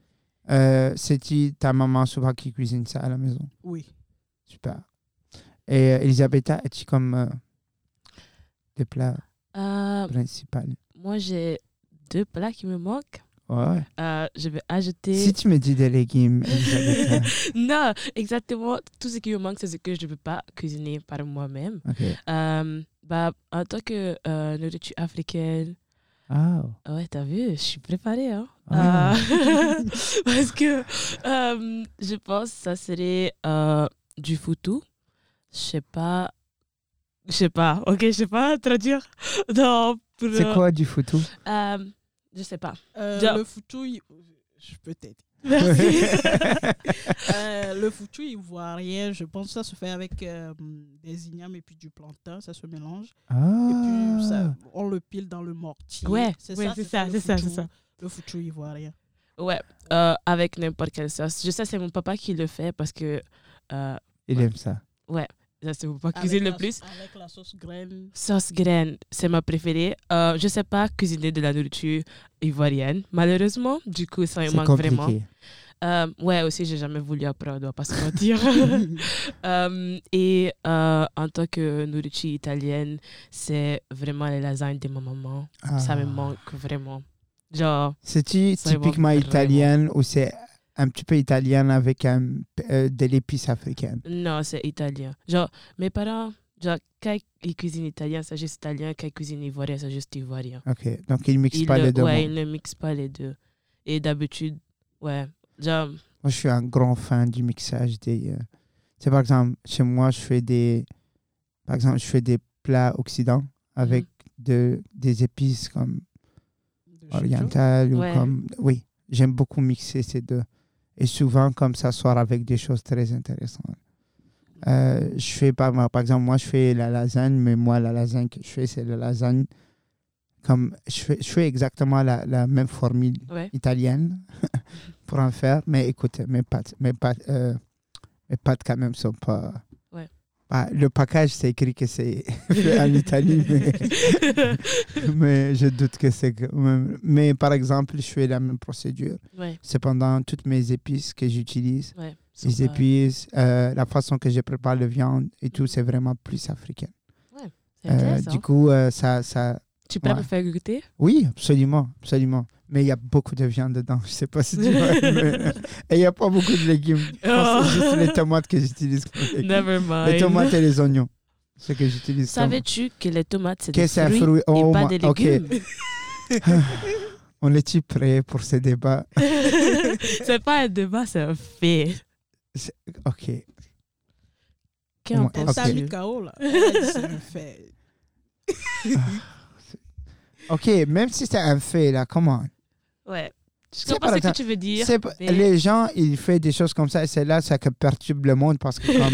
Euh, C'est-tu ta maman souvent qui cuisine ça à la maison? Oui. Super. Et euh, Elisabetta, es-tu comme euh, des plats Euh, principaux moi, j'ai deux plats qui me manquent. Ouais. Euh, je vais ajouter. Si tu me dis des légumes, Elisabetta. non, exactement. Tout ce qui me manque, c'est ce que je ne peux pas cuisiner par moi-même. ok. Euh, bah, en tant que euh, nourriture africaine, Ah. ouais, t'as vu, je suis préparée. Hein? Ah. Euh, parce que euh, je pense que ça serait euh, du foutou. Je sais pas. Je sais pas, ok, je sais pas traduire. Non, pour, C'est quoi du foutou euh, Je sais pas. Euh, Ja- le foutou, il- je peux t'aider. Merci. Euh, le foutu ivoirien, je pense que ça se fait avec euh, des ignames et puis du plantain, ça se mélange. Ah. Et puis ça, on le pile dans le mortier. Ouais, c'est ouais, ça, c'est ça, le c'est ça, ça. Le foutu ivoirien. Ouais, euh, avec n'importe quelle sauce. Je sais, c'est mon papa qui le fait parce que euh, Il aime ça. Ça, c'est Avec cuisine le plus. Avec la sauce graine. Sauce graine, c'est ma préférée. Euh, je sais pas cuisiner de la nourriture ivoirienne, malheureusement. Du coup, ça me manque vraiment. Euh, ouais, aussi, j'ai jamais voulu apprendre, on va pas se mentir. Euh, et euh, en tant que nourriture italienne, c'est vraiment les lasagnes de ma maman. Ça me Ah. manque vraiment. Genre, C'est-tu typiquement italienne ou c'est un petit peu italienne avec un, euh, de l'épice africaine. Non, c'est italien. Genre, mes parents, genre, quand ils cuisinent italien, c'est juste italien. Quand ils cuisinent ivoirien, c'est juste ivoirien. Ok, donc ils ne mixent Ils pas les deux. Ouais, mots. ils ne mixent pas les deux. Et d'habitude, ouais. Genre, Moi, je suis un grand fan du mixage des. euh, Tu sais, par exemple, chez moi, je fais des. Par exemple, je fais des plats occidentaux avec Mhm. de, des épices comme orientales ou Ouais. comme. Oui, j'aime beaucoup mixer ces deux. Et souvent, comme ça sort avec des choses très intéressantes. Euh, je fais par, par exemple, moi, je fais la lasagne, mais moi, la lasagne que je fais, c'est la lasagne. Comme je fais, je fais exactement la, la même formule ouais. italienne pour en faire. Mais écoutez, mes pâtes, mes pâtes, euh, mes pâtes quand même sont pas. Bah, le package, c'est écrit que c'est fait en Italie, mais, mais je doute que c'est. Mais par exemple, je fais la même procédure. ouais, Cependant, toutes mes épices que j'utilise, ouais. les pas- épices, euh, la façon que je prépare la viande et tout, c'est vraiment plus africain. Euh, du coup, euh, ça, ça. tu peux me faire goûter? Oui, absolument, absolument. Mais il y a beaucoup de viande dedans. Je sais pas si tu vois. mais- Et il n'y a pas beaucoup de légumes. Que C'est juste les tomates que j'utilise. pour les légumes. Never mind. Les tomates et les oignons. C'est ce que j'utilise. Savais-tu que les tomates, c'est des fruits fruit. Oh et pas des légumes? On est-tu prêt pour ce débat? C'est pas un débat, c'est un fait. Ok. Qu'en Ouais, penses-tu KO là. Elle a dit, c'est un fait. Ok, même si c'est un fait, là, comment Ouais. Je C'est comprends par ce que tu veux dire. C'est pas- mais- Les gens, ils font des choses comme ça et c'est là ça que perturbe le monde parce que comme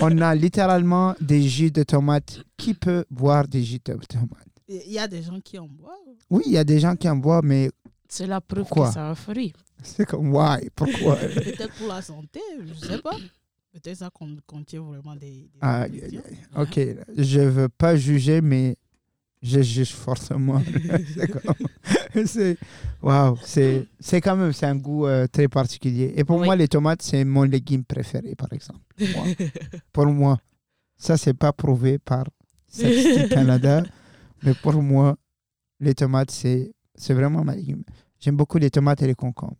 on a littéralement des jus de tomates. Qui peut boire des jus de tomates? Il y a des gens qui en boivent. Oui, il y a des gens qui en boivent, mais Cela prouve Pourquoi que c'est un fruit. c'est comme why? Pourquoi? Peut-être pour la santé, je sais pas. Peut-être ça con- contient vraiment des. des Ah. Ok, je veux pas juger, mais je juge forcément. c'est comme, wow, c'est, c'est quand même, c'est un goût euh, très particulier. Et pour Oui. moi, les tomates, c'est mon légume préféré, par exemple. Moi. pour moi, ça, c'est pas prouvé par Sexty Canada, mais pour moi, les tomates, c'est, c'est vraiment ma légume. J'aime beaucoup les tomates et les concombres.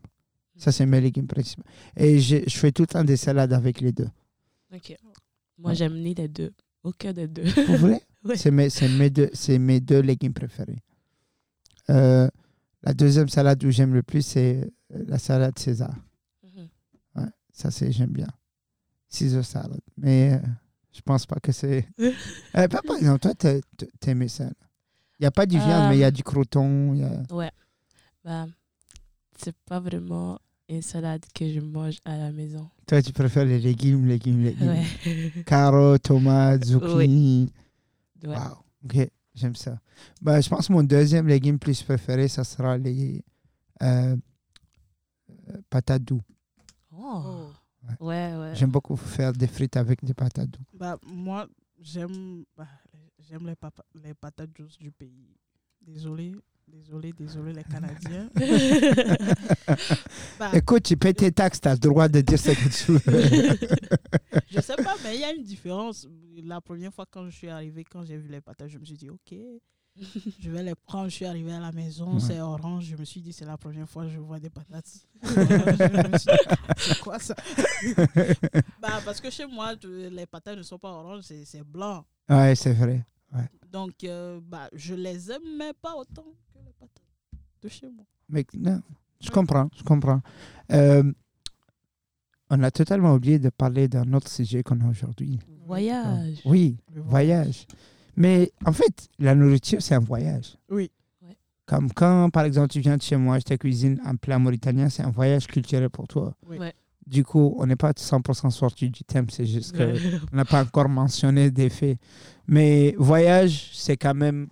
Ça, c'est mes légumes principaux. Et je, je fais tout le temps des salades avec les deux. Ok. Moi, Ouais. j'aime ni les deux. Aucun des deux. Pour vrai? Ouais. C'est mes, c'est mes, deux, c'est mes deux légumes préférés. Euh, la deuxième salade où j'aime le plus, c'est euh, la salade César. Ouais, ça, c'est, j'aime bien. Caesar salad. Mais euh, je pense pas que c'est. Euh, pas- par exemple, toi, t'aimais ça. Il n'y a pas du viande, Euh, mais il y a du croton. Y a... Ouais. Bah, c'est pas vraiment une salade que je mange à la maison. Toi, tu préfères les légumes, légumes, légumes. Ouais. Carottes, tomates, zucchini. Ouais. Wow. Ok, j'aime ça. Bah, je pense que mon deuxième légume plus préféré, ça sera les euh, patates douces. Oh. Ouais. Ouais, ouais. J'aime beaucoup faire des frites avec des patates douces. Bah, moi, j'aime bah, j'aime les, papa- les patates douces du pays. Désolé, désolé, désolé les Canadiens. Bah, Écoute, tu payes tes taxes, tu as le droit de dire ce que tu veux. je sais pas, mais il y a une différence. La première fois quand je suis arrivée, quand j'ai vu les patates, je me suis dit, ok, je vais les prendre. Je suis arrivée à la maison, Ouais. c'est orange. Je me suis dit, c'est la première fois que je vois des patates. Dit, c'est quoi ça? Bah, Parce que chez moi, les patates ne sont pas oranges, c'est blanc. ouais, c'est vrai. Donc, euh, bah, je les aime, mais pas autant de chez moi. Mais non, je comprends, je comprends. Euh, on a totalement oublié de parler d'un autre sujet qu'on a aujourd'hui. Voyage. Oui, voyage. Mais en fait, la nourriture, c'est un voyage. Oui. Comme quand, par exemple, tu viens de chez moi, je te cuisine un plat mauritanien, c'est un voyage culturel pour toi. Oui. Ouais. Du coup, on n'est pas 100% sorti du thème, c'est juste que Ouais. on n'a pas encore mentionné des faits. Mais voyage, c'est quand même.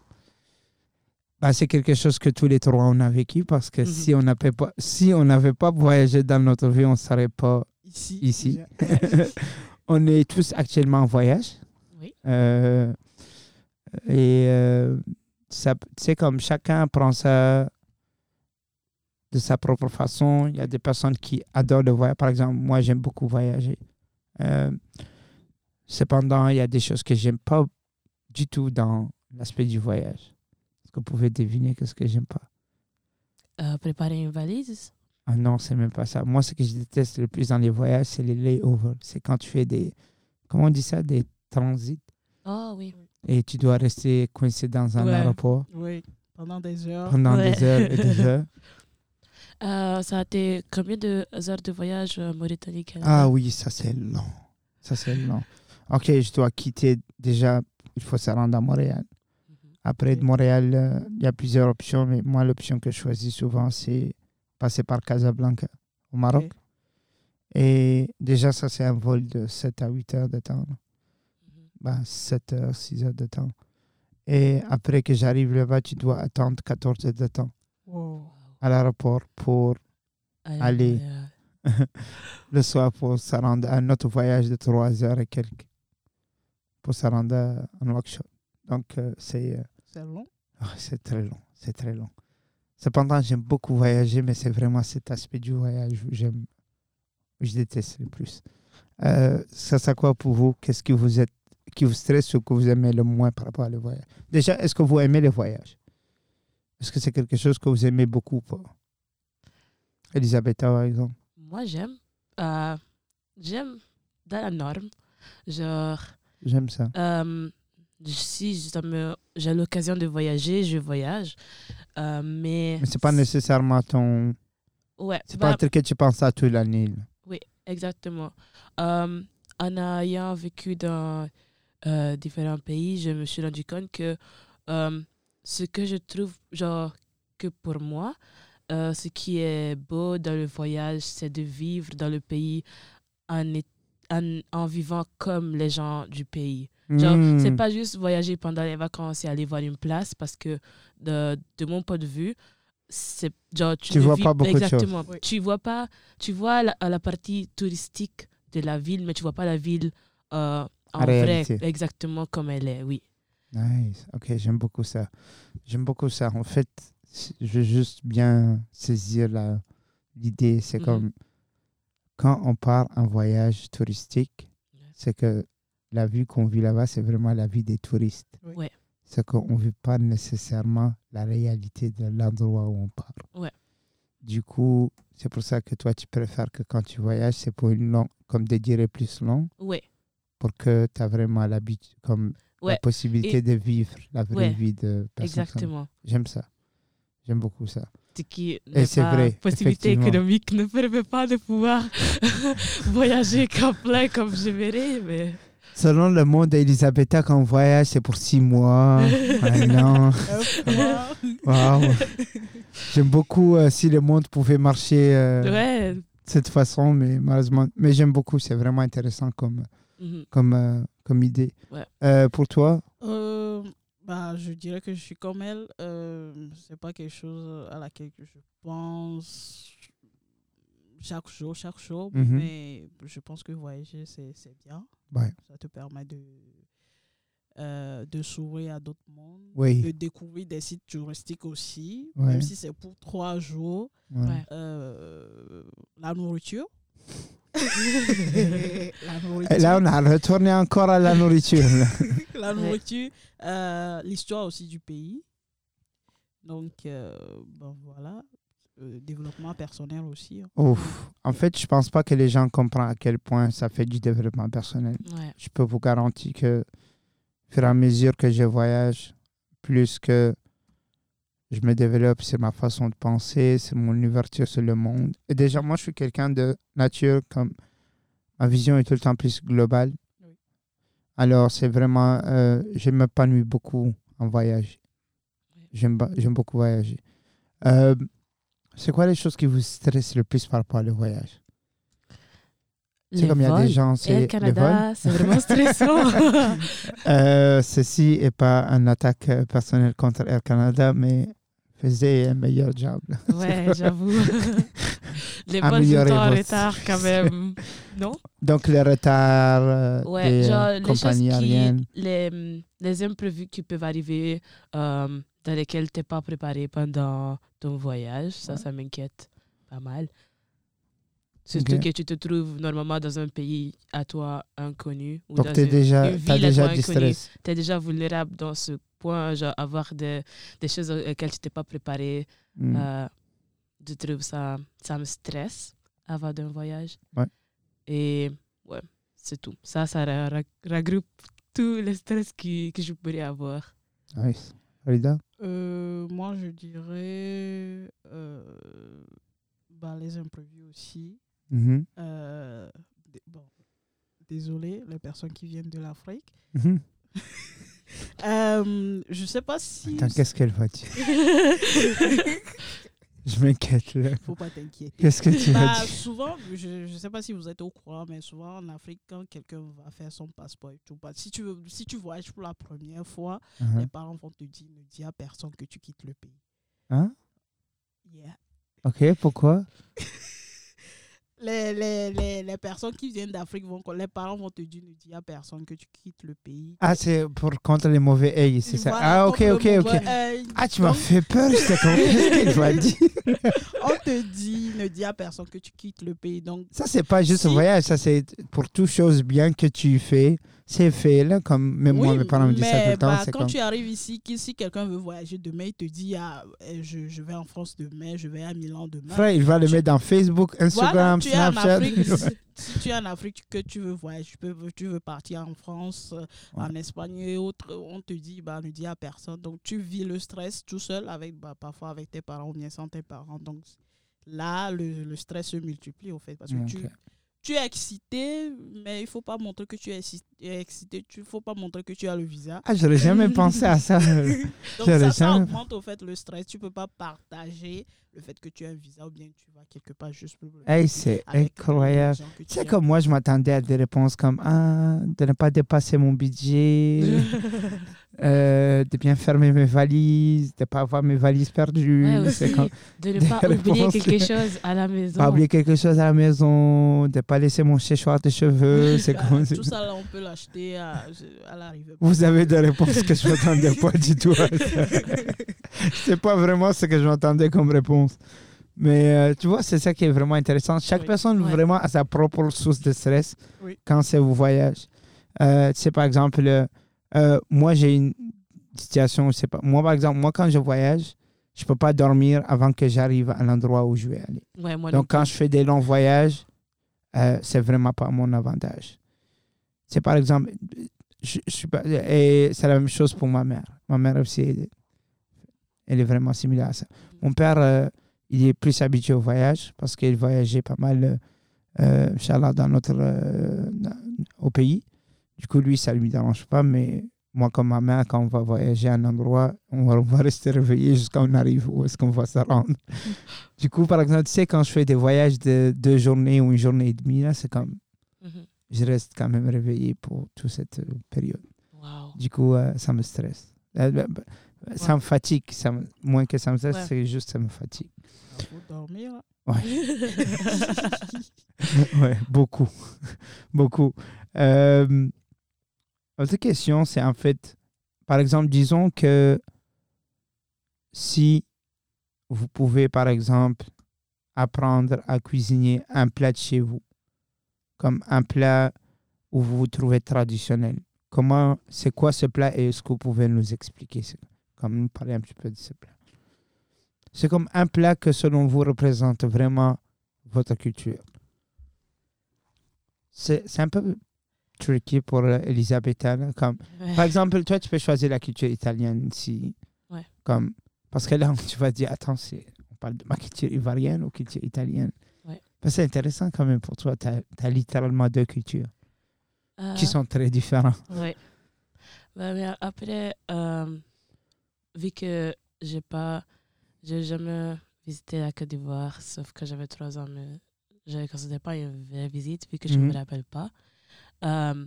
Bah, c'est quelque chose que tous les trois on a vécu parce que Mhm. si on n'avait pas, si on n'avait pas voyagé dans notre vie, on ne serait pas Ici. Ici. on est tous actuellement en voyage. Oui. Euh, et euh, c'est comme chacun prend ça de sa propre façon. Il y a des personnes qui adorent le voyage. Par exemple, moi, j'aime beaucoup voyager. Euh, cependant, il y a des choses que j'aime pas du tout dans l'aspect du voyage. Est-ce que vous pouvez deviner qu'est-ce que j'aime pas? Euh, préparer une valise? Ah non, c'est même pas ça. Moi, ce que je déteste le plus dans les voyages, c'est les layovers. C'est quand tu fais des. Comment on dit ça? Des transits. Oh oui. Et tu dois rester coincé dans un Ouais. aéroport Oui, pendant des heures. pendant Ouais. des heures et des heures. Euh, ça a été combien de heures de voyage euh, Mauritanie-Canada Ah oui, ça c'est long. Ça c'est long. Ok, je dois quitter. Déjà, il faut se rendre à Montréal. Après de Montréal, euh, il y a plusieurs options, mais moi, l'option que je choisis souvent, c'est passer par Casablanca, au Maroc. Et déjà, ça, c'est un vol de 7 à 8 heures de temps. Mhm. Ben, 7 heures, 6 heures de temps. Et après que j'arrive là-bas, tu dois attendre 14 heures de temps Wow. à l'aéroport pour Allez. euh, le soir pour se rendre à un autre voyage de 3 heures et quelques pour se rendre à un workshop. Donc, euh, c'est euh, C'est long. ah, c'est très long. C'est très long. Cependant, j'aime beaucoup voyager, mais c'est vraiment cet aspect du voyage où j'aime, je déteste le plus. Euh, ça, c'est quoi pour vous? Qu'est-ce que vous êtes, qui vous stresse ou que vous aimez le moins par rapport au voyage? Déjà, est-ce que vous aimez les voyages? Est-ce que c'est quelque chose que vous aimez beaucoup ou pas Elisabeth, par exemple? Moi, j'aime. euh, j'aime dans la norme. Genre, J'aime ça. euh, si j'ai l'occasion de voyager, je voyage. Euh, mais Mais c'est pas nécessairement ton. Ouais, C'est bah, pas un truc que tu penses à toute l'année. là. Exactement. Euh, en ayant vécu dans euh, différents pays, je me suis rendu compte que ce que je trouve, genre, que pour moi, ce qui est beau dans le voyage, c'est de vivre dans le pays en, en vivant comme les gens du pays. Genre, Hmm. c'est pas juste voyager pendant les vacances et aller voir une place parce que de, de mon point de vue, c'est genre tu, Tu ne vois vis- pas beaucoup de choses. Tu vois pas, tu vois la, la partie touristique de la ville, mais tu vois pas la ville euh, en vrai, exactement comme elle est. Oui. Nice. Ok, j'aime beaucoup ça. J'aime beaucoup ça. En fait, je veux juste bien saisir la- l'idée. C'est Mhm. comme quand on part en voyage touristique, c'est que la vie qu'on vit là-bas, c'est vraiment la vie des touristes. Oui. Ouais. C'est qu'on ne vit pas nécessairement la réalité de l'endroit où on part. Ouais. Du coup, c'est pour ça que toi, tu préfères que quand tu voyages, c'est pour une longue, comme des durées plus longues, Ouais. pour que tu as vraiment l'habitude, comme la possibilité Et- de vivre la vraie Ouais. vie de personnes. Exactement. J'aime ça. J'aime beaucoup ça. Ce qui Et n'est c'est pas vrai, possibilité économique ne permet pas de pouvoir voyager complet comme je verrais, mais Selon le monde d'Elisabetta, quand on voyage, c'est pour six mois, un an. Waouh. J'aime beaucoup euh, si le monde pouvait marcher euh, de ouais. cette façon, mais malheureusement. Mais j'aime beaucoup, c'est vraiment intéressant comme, Mhm. comme, euh, comme idée. Ouais. Euh, pour toi, Euh, bah, je dirais que je suis comme elle. Euh, c'est pas quelque chose à laquelle que je pense chaque jour, chaque jour. Mhm. Mais je pense que voyager, c'est c'est bien. Ouais. Ça te permet de, euh, de s'ouvrir à d'autres mondes, Oui. de découvrir des sites touristiques aussi, Ouais. même si c'est pour trois jours. ouais. Euh, la nourriture. la Et nourriture. là, on a retourné encore à la nourriture. la nourriture, euh, l'histoire aussi du pays. Donc, euh, bon, voilà. Euh, développement personnel aussi. hein. Ouf. En fait, je pense pas que les gens comprennent à quel point ça fait du développement personnel. Ouais. je peux vous garantir que, au fur et à mesure que je voyage, plus que je me développe sur ma façon de penser, sur mon ouverture sur le monde. Et déjà, moi, je suis quelqu'un de nature, comme ma vision est tout le temps plus globale. Oui. Alors, c'est vraiment, euh, je m'épanouis beaucoup en voyage. Oui. J'aime beaucoup voyager. Euh, c'est quoi les choses qui vous stressent le plus par rapport au voyage? C'est Les comme il y a des gens, c'est Air les Canada, c'est vraiment stressant. Euh, ceci n'est pas une attaque euh, personnelle contre Air Canada, mais faisait un meilleur job. ouais, j'avoue. Les vols le temps en retard quand même. Non? Donc, le retard euh, Ouais, des genre les compagnies qui, aériennes. les, les imprévus qui peuvent arriver euh, dans lesquels tu n'es pas préparé pendant ton voyage, ça, Ouais. ça m'inquiète pas mal. Surtout Ok. que tu te trouves normalement dans un pays à toi inconnu. Ou Donc, tu une- déjà, une as déjà du inconnue. stress. tu es déjà vulnérable dans ce point, genre avoir des, des choses auxquelles tu t'es pas préparé. Mm. Euh, je trouve ça, ça me stresse avant d'un voyage. Ouais. Et ouais, c'est tout. Ça, ça ra- ra- regroupe tout le stress qui, que je pourrais avoir. Nice. Rida Euh, moi, je dirais euh, bah, les imprévus aussi. Euh, d- bon, désolé, les personnes qui viennent de l'Afrique. Mhm. Euh, je sais pas si. Attends, qu'est-ce qu'elle va dire? Je m'inquiète là. Faut pas t'inquiéter. Qu'est-ce que tu Bah, vas dire souvent, je ne sais pas si vous êtes au courant, mais souvent en Afrique, quand quelqu'un va faire son passeport et tout, bah, si, tu veux, si tu voyages pour la première fois, les Mhm. parents vont te dire ne dis à personne que tu quittes le pays. Hein? Yeah. Ok, pourquoi? Les, les, les, les personnes qui viennent d'Afrique, vont, les parents vont te dire ne dis à personne que tu quittes le pays. Ah, c'est pour contre les mauvais œils, c'est ça. Voilà, ah, ok, ok, le ok. œil. Ah, tu m'as fait peur, comme, qu'est-ce qu'elle va dire On te dit ne dis à personne que tu quittes le pays. Donc, Ça, c'est pas juste un Si. voyage, ça, c'est pour toute chose bien que tu fais. C'est fait, là, comme même moi, Oui, mes parents me disent ça tout le temps. bah, quand comme... tu arrives ici, si quelqu'un veut voyager demain, il te dit ah, euh, je, je vais en France demain, je vais à Milan demain. Frère, il va le tu- mettre dans Facebook, Voilà, Instagram, tu es en. Afrique. si, tu es en Afrique, que tu veux voyager, tu, peux, tu veux partir en France, euh, en Espagne et autres, on te dit, bah, ne dis à personne. Donc, tu vis le stress tout seul, avec, bah, parfois avec tes parents ou bien sans tes parents. Donc, là, le, le stress se multiplie, au fait, parce que Ok. tu, tu es excité, mais il faut pas montrer que tu es exci- excité. Il faut pas montrer que tu as le visa. Ah, j'aurais jamais pensé à ça. Donc ça, ça augmente au fait le stress. Tu peux pas partager le fait que tu as un visa ou bien tu vas quelque part juste pour... le Hey, c'est incroyable. que aimes. comme moi, je m'attendais à des réponses comme ah, de ne pas dépasser mon budget, euh, de bien fermer mes valises, de ne pas avoir mes valises perdues. Ouais, c'est aussi, comme, de ne pas oublier réponses. quelque chose à la maison. pas oublier quelque chose à la maison, de ne pas laisser mon séchoir de cheveux. C'est Bah, comme tout ça là, on peut l'acheter à, à l'arrivée. Vous avez des réponses que je m'attendais pas du tout à ça. c'est pas vraiment ce que je m'attendais comme réponse. Mais euh, tu vois, c'est ça qui est vraiment intéressant. Chaque Oui. personne Ouais. vraiment a sa propre source de stress Oui. quand c'est au voyage. Euh, tu sais, par exemple, euh, euh, moi, j'ai une situation, c'est pas, moi, par exemple, moi, quand je voyage, je peux pas dormir avant que j'arrive à l'endroit où je vais aller. Ouais, moi non Donc, quand je fais des longs voyages, c'est vraiment pas mon avantage. C'est par exemple, je, je suis pas, et c'est la même chose pour ma mère. Ma mère aussi, elle, elle est vraiment similaire à ça. Mon père, euh, il est plus habitué au voyage parce qu'il voyageait pas mal, euh, euh, dans notre, euh, au pays. Du coup, lui, ça lui dérange pas, mais moi, comme ma mère, quand on va voyager à un endroit, on va, on va rester réveillé jusqu'à on arrive où est-ce qu'on va se rendre. Du coup, par exemple, tu sais, quand je fais des voyages de deux journées ou une journée et demie, là, c'est comme, Mhm. je reste quand même réveillé pour toute cette période. Wow. Du coup, euh, ça me stresse. Ça me fatigue. Ça me- moins que ça me stresse, Ouais. c'est juste ça me fatigue. Il faut dormir. ouais, beaucoup. beaucoup. Euh, autre question, c'est en fait, par exemple, disons que si vous pouvez, par exemple, apprendre à cuisiner un plat de chez vous, comme un plat où vous vous trouvez traditionnel, comment, c'est quoi ce plat et est-ce que vous pouvez nous expliquer, c'est- comme nous parler un petit peu de ce plat C'est comme un plat que selon vous représente vraiment votre culture. C'est un peu tricky pour euh, Elisabetta. là, Comme, Ouais. par exemple, toi, tu peux choisir la culture italienne si. Ouais. Comme, parce que là, tu vas dire, attends, on parle de ma culture ivoirienne ou culture italienne. Ouais. Ben, c'est intéressant quand même pour toi. Tu as, littéralement deux cultures qui Euh, sont très différentes. Ouais. Bah, mais après, euh, vu que j'ai pas, j'ai jamais visité la Côte d'Ivoire, sauf que j'avais trois ans, mais je ne considère pas une vraie visite, vu que je ne Mhm. me rappelle pas. Euh,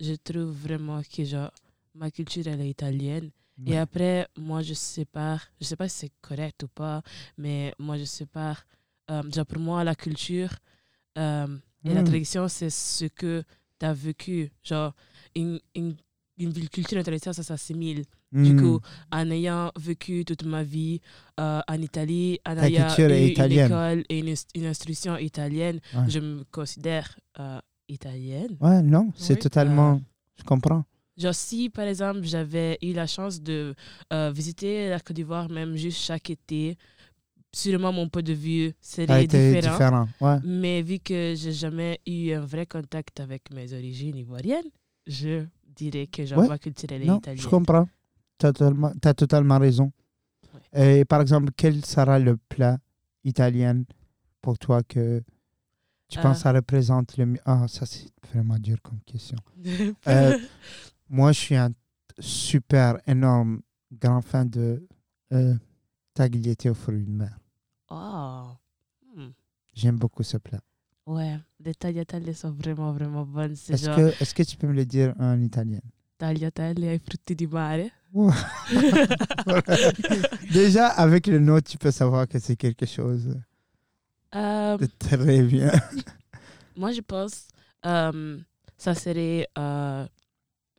je trouve vraiment que genre, ma culture, elle est italienne. Et après, moi, je sépare, je sais pas si c'est correct ou pas, mais moi, je sépare, euh, genre pour moi, la culture euh, et la Mm. tradition, c'est ce que tu as vécu. Genre, une, une, une culture et une tradition, ça s'assimile. Du Mm. coup, en ayant vécu toute ma vie euh, en Italie, en ayant eu une école et une, une instruction italienne, Ouais. je me considère euh, italienne. Ouais, non, c'est Oui. totalement. Je comprends. Genre, si par exemple j'avais eu la chance de euh, visiter la Côte d'Ivoire, même juste chaque été, sûrement mon point de vue serait différent. différent. Ouais. Mais vu que j'ai jamais eu un vrai contact avec mes origines ivoiriennes, je dirais que genre Ouais. ma culture elle est Non, italienne. je comprends. Tu as totalement raison. Et par exemple, quel sera le plat italien pour toi que tu Euh. penses ça représente le mieux Ah, ça c'est vraiment dur comme question. Euh, Moi, je suis un super énorme grand fan de euh, tagliatelle aux fruits de mer. oh. Hmm. J'aime beaucoup ce plat. Ouais, les tagliatelle sont vraiment vraiment bonnes. Est-ce genre que, est que tu peux me le dire en italien? Tagliatelle ai frutti di mare. Déjà, avec le nom, tu peux savoir que c'est quelque chose Euh, de très bien. moi, je pense euh, ça serait euh,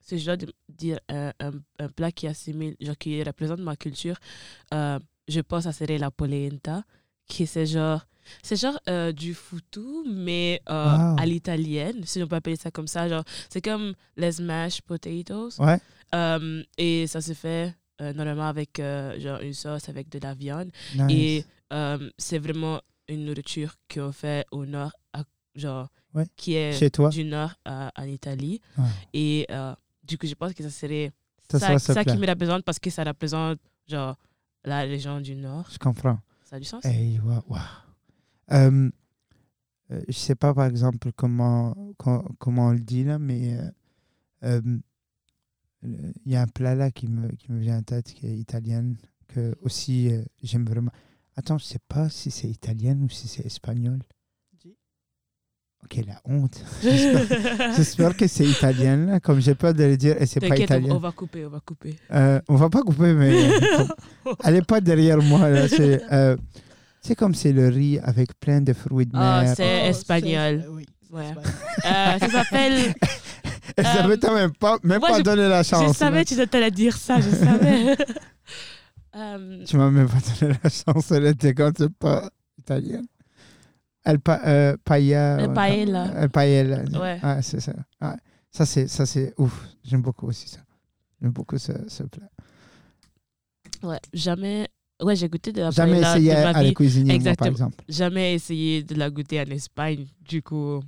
ce genre de dire un, un, un plat qui assimile, genre qui représente ma culture. Euh, je pense que ça serait la polenta, qui c'est genre c'est genre euh, du foutou, mais euh, Wow. à l'italienne, si on peut appeler ça comme ça. Genre, c'est comme les smashed potatoes. Ouais. Euh, et ça se fait normalement avec genre une sauce avec de la viande. Nice. Et c'est vraiment une nourriture qu'on fait au nord, à- genre, Ouais. qui est Chez toi du nord à- en Italie. Ouais. Et du coup, je pense que ça serait Ça ça, qui me représente parce que ça représente genre, la région du nord. Je comprends. Ça a du sens? Hey, wow, wow. Euh, euh, je sais pas, par exemple, comment, co- comment on le dit là, mais euh, euh, il y a un plat là qui me, qui me vient en tête qui est italien, que aussi euh, j'aime vraiment. Attends, je sais pas si c'est italien ou si c'est espagnol. Ok, la honte. J'espère que c'est italien, là, comme j'ai peur de le dire, et c'est pas italien. on va couper, on va couper. Euh, on va pas couper, mais euh, est pas derrière moi. là. Euh, c'est comme c'est le riz avec plein de fruits de Ah, mer. c'est- Oh, espagnol. c'est- Oui. Ouais. espagnol. Euh, ça s'appelle. Elisabeth euh, n'a même pas, même moi, pas je- donné la chance. je savais que tu allais dire ça, je savais. Euh, Tu m'as même pas donné la chance. Elle était quand c'est pas italienne. Elle pa, euh, paella. El paella. El paella. Ouais. Ouais, c'est ça. Ouais. Ça, c'est, ça, c'est ouf. J'aime beaucoup aussi ça. J'aime beaucoup ce, ce plat. ouais, jamais. Ouais, j'ai goûté de la Jamais paella essayé de ma à la cuisiner, moi, par Exactement. exemple. Jamais essayé de la goûter en Espagne. Du coup,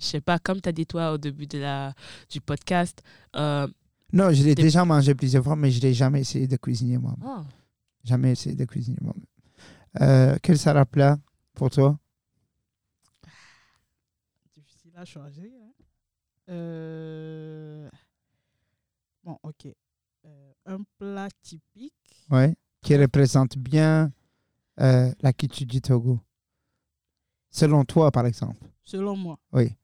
je sais pas, comme tu as dit toi au début de la, du podcast. Euh, Non, je l'ai Des- déjà mangé plusieurs fois, mais je l'ai jamais essayé de cuisiner moi. oh, Jamais essayé de cuisiner moi. Euh, quel sera le plat pour toi? Difficile à changer. hein. Euh, Bon, ok. Euh, un plat typique. ouais, Qui représente bien euh, la du Togo. Selon toi, par exemple. Selon moi. Oui.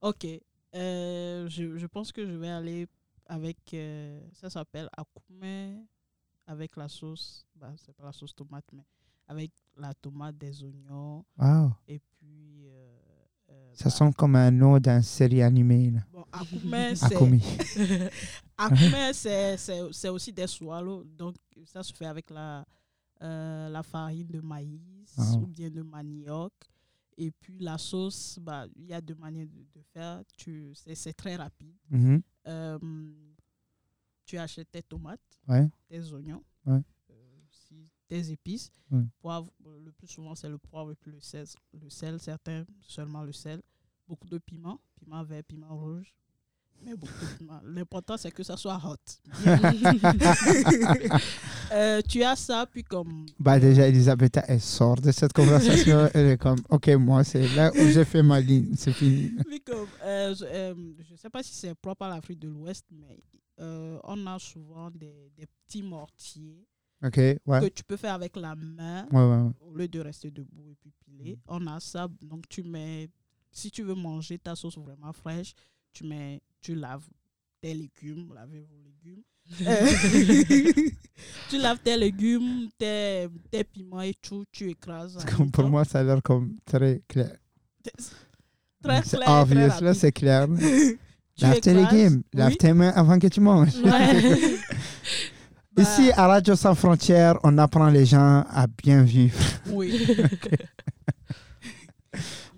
Ok. Euh, je, je pense que je vais aller avec. euh, ça s'appelle akume avec la sauce. Bah, c'est pas la sauce tomate, mais avec la tomate, des oignons. Wow. Et puis. euh, Ça bah, sonne comme un nom d'une série animée. Là. Akume, c'est. Aussi des swallows. Donc, ça se fait avec la, euh, la farine de maïs Ah. ou bien de manioc. Et puis, la sauce, bah, il y a deux manières de, de faire. C'est très rapide. Mhm. Euh, tu achètes tes tomates, Ouais. tes oignons, Ouais. euh, tes épices. Ouais. Poivre, le plus souvent, c'est le poivre et puis le sel, le sel. Certains, seulement le sel. Beaucoup de piment, piment vert, piment rouge. Mais piment. L'important, c'est que ça soit hot. Euh, tu as ça, puis comme Bah déjà, Elisabeth, elle sort de cette conversation. elle est comme, OK, moi, c'est là où j'ai fait ma ligne. C'est fini. Puis comme, euh, je euh, je sais pas si c'est propre à l'Afrique de l'Ouest, mais euh, on a souvent des, des petits mortiers ouais. que tu peux faire avec la main Ouais, ouais, ouais. au lieu de rester debout et puis piler. On a ça, donc tu mets, si tu veux manger ta sauce vraiment fraîche, tu mets, tu laves tes légumes, lavez vos légumes. Tu laves tes légumes, tes, tes piments et tout, tu écrases. Comme pour moi, ça a l'air comme très clair. Très clair, obvious, très là, c'est clair. Lave tes légumes, lave tes mains avant que tu manges. Ouais. Bah, Ici, à Radio Sans Frontières, on apprend les gens à bien vivre. Oui.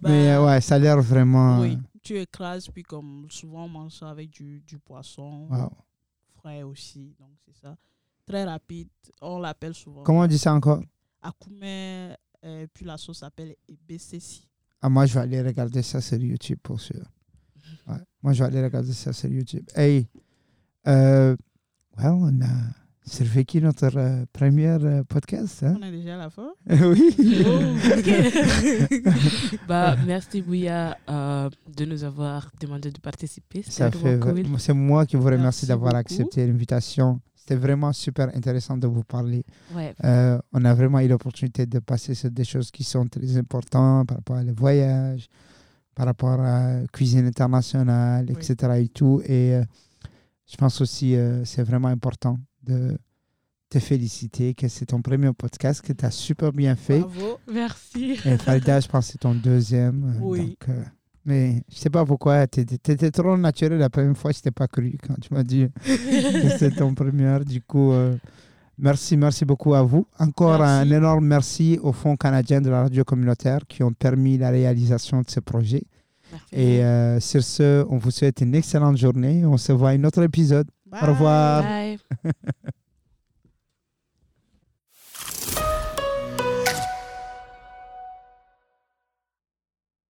Mais Bah, ouais, ça a l'air vraiment. Oui, tu écrases, puis comme souvent on mange ça avec du, du poisson euh, wow. frais aussi, donc c'est ça. Très rapide, on l'appelle souvent. Comment on dit ça encore? Akume Et puis la sauce s'appelle BCC. Ah, moi, je vais aller regarder ça sur YouTube pour sûr. Ouais. Moi, je vais aller regarder ça sur YouTube. Hey, euh, well, on a survécu notre euh, premier euh, podcast. Hein? On est déjà à la fin. oui. bah, merci Bouya euh, de nous avoir demandé de participer. Ça fait, cool. c'est moi qui vous remercie Merci d'avoir accepté l'invitation. C'était vraiment super intéressant de vous parler. Ouais, Euh, on a vraiment eu l'opportunité de passer sur des choses qui sont très importantes par rapport à les voyages, par rapport à la cuisine internationale, Oui. etc. Et tout. Et euh, je pense aussi euh, c'est vraiment important de te féliciter que c'est ton premier podcast que tu as super bien fait. Bravo. merci. Et Farida, je pense que c'est ton deuxième. euh, Oui. donc, euh, mais je sais pas pourquoi, tu étais trop naturel la première fois, je t'ai pas cru quand tu m'as dit que c'était ton premier. Du coup, euh, merci, merci beaucoup à vous. Encore Merci. un énorme merci au Fonds canadien de la radio communautaire qui ont permis la réalisation de ce projet. Merci. Et euh, sur ce, on vous souhaite une excellente journée. On se voit à un autre épisode. Au revoir. Bye.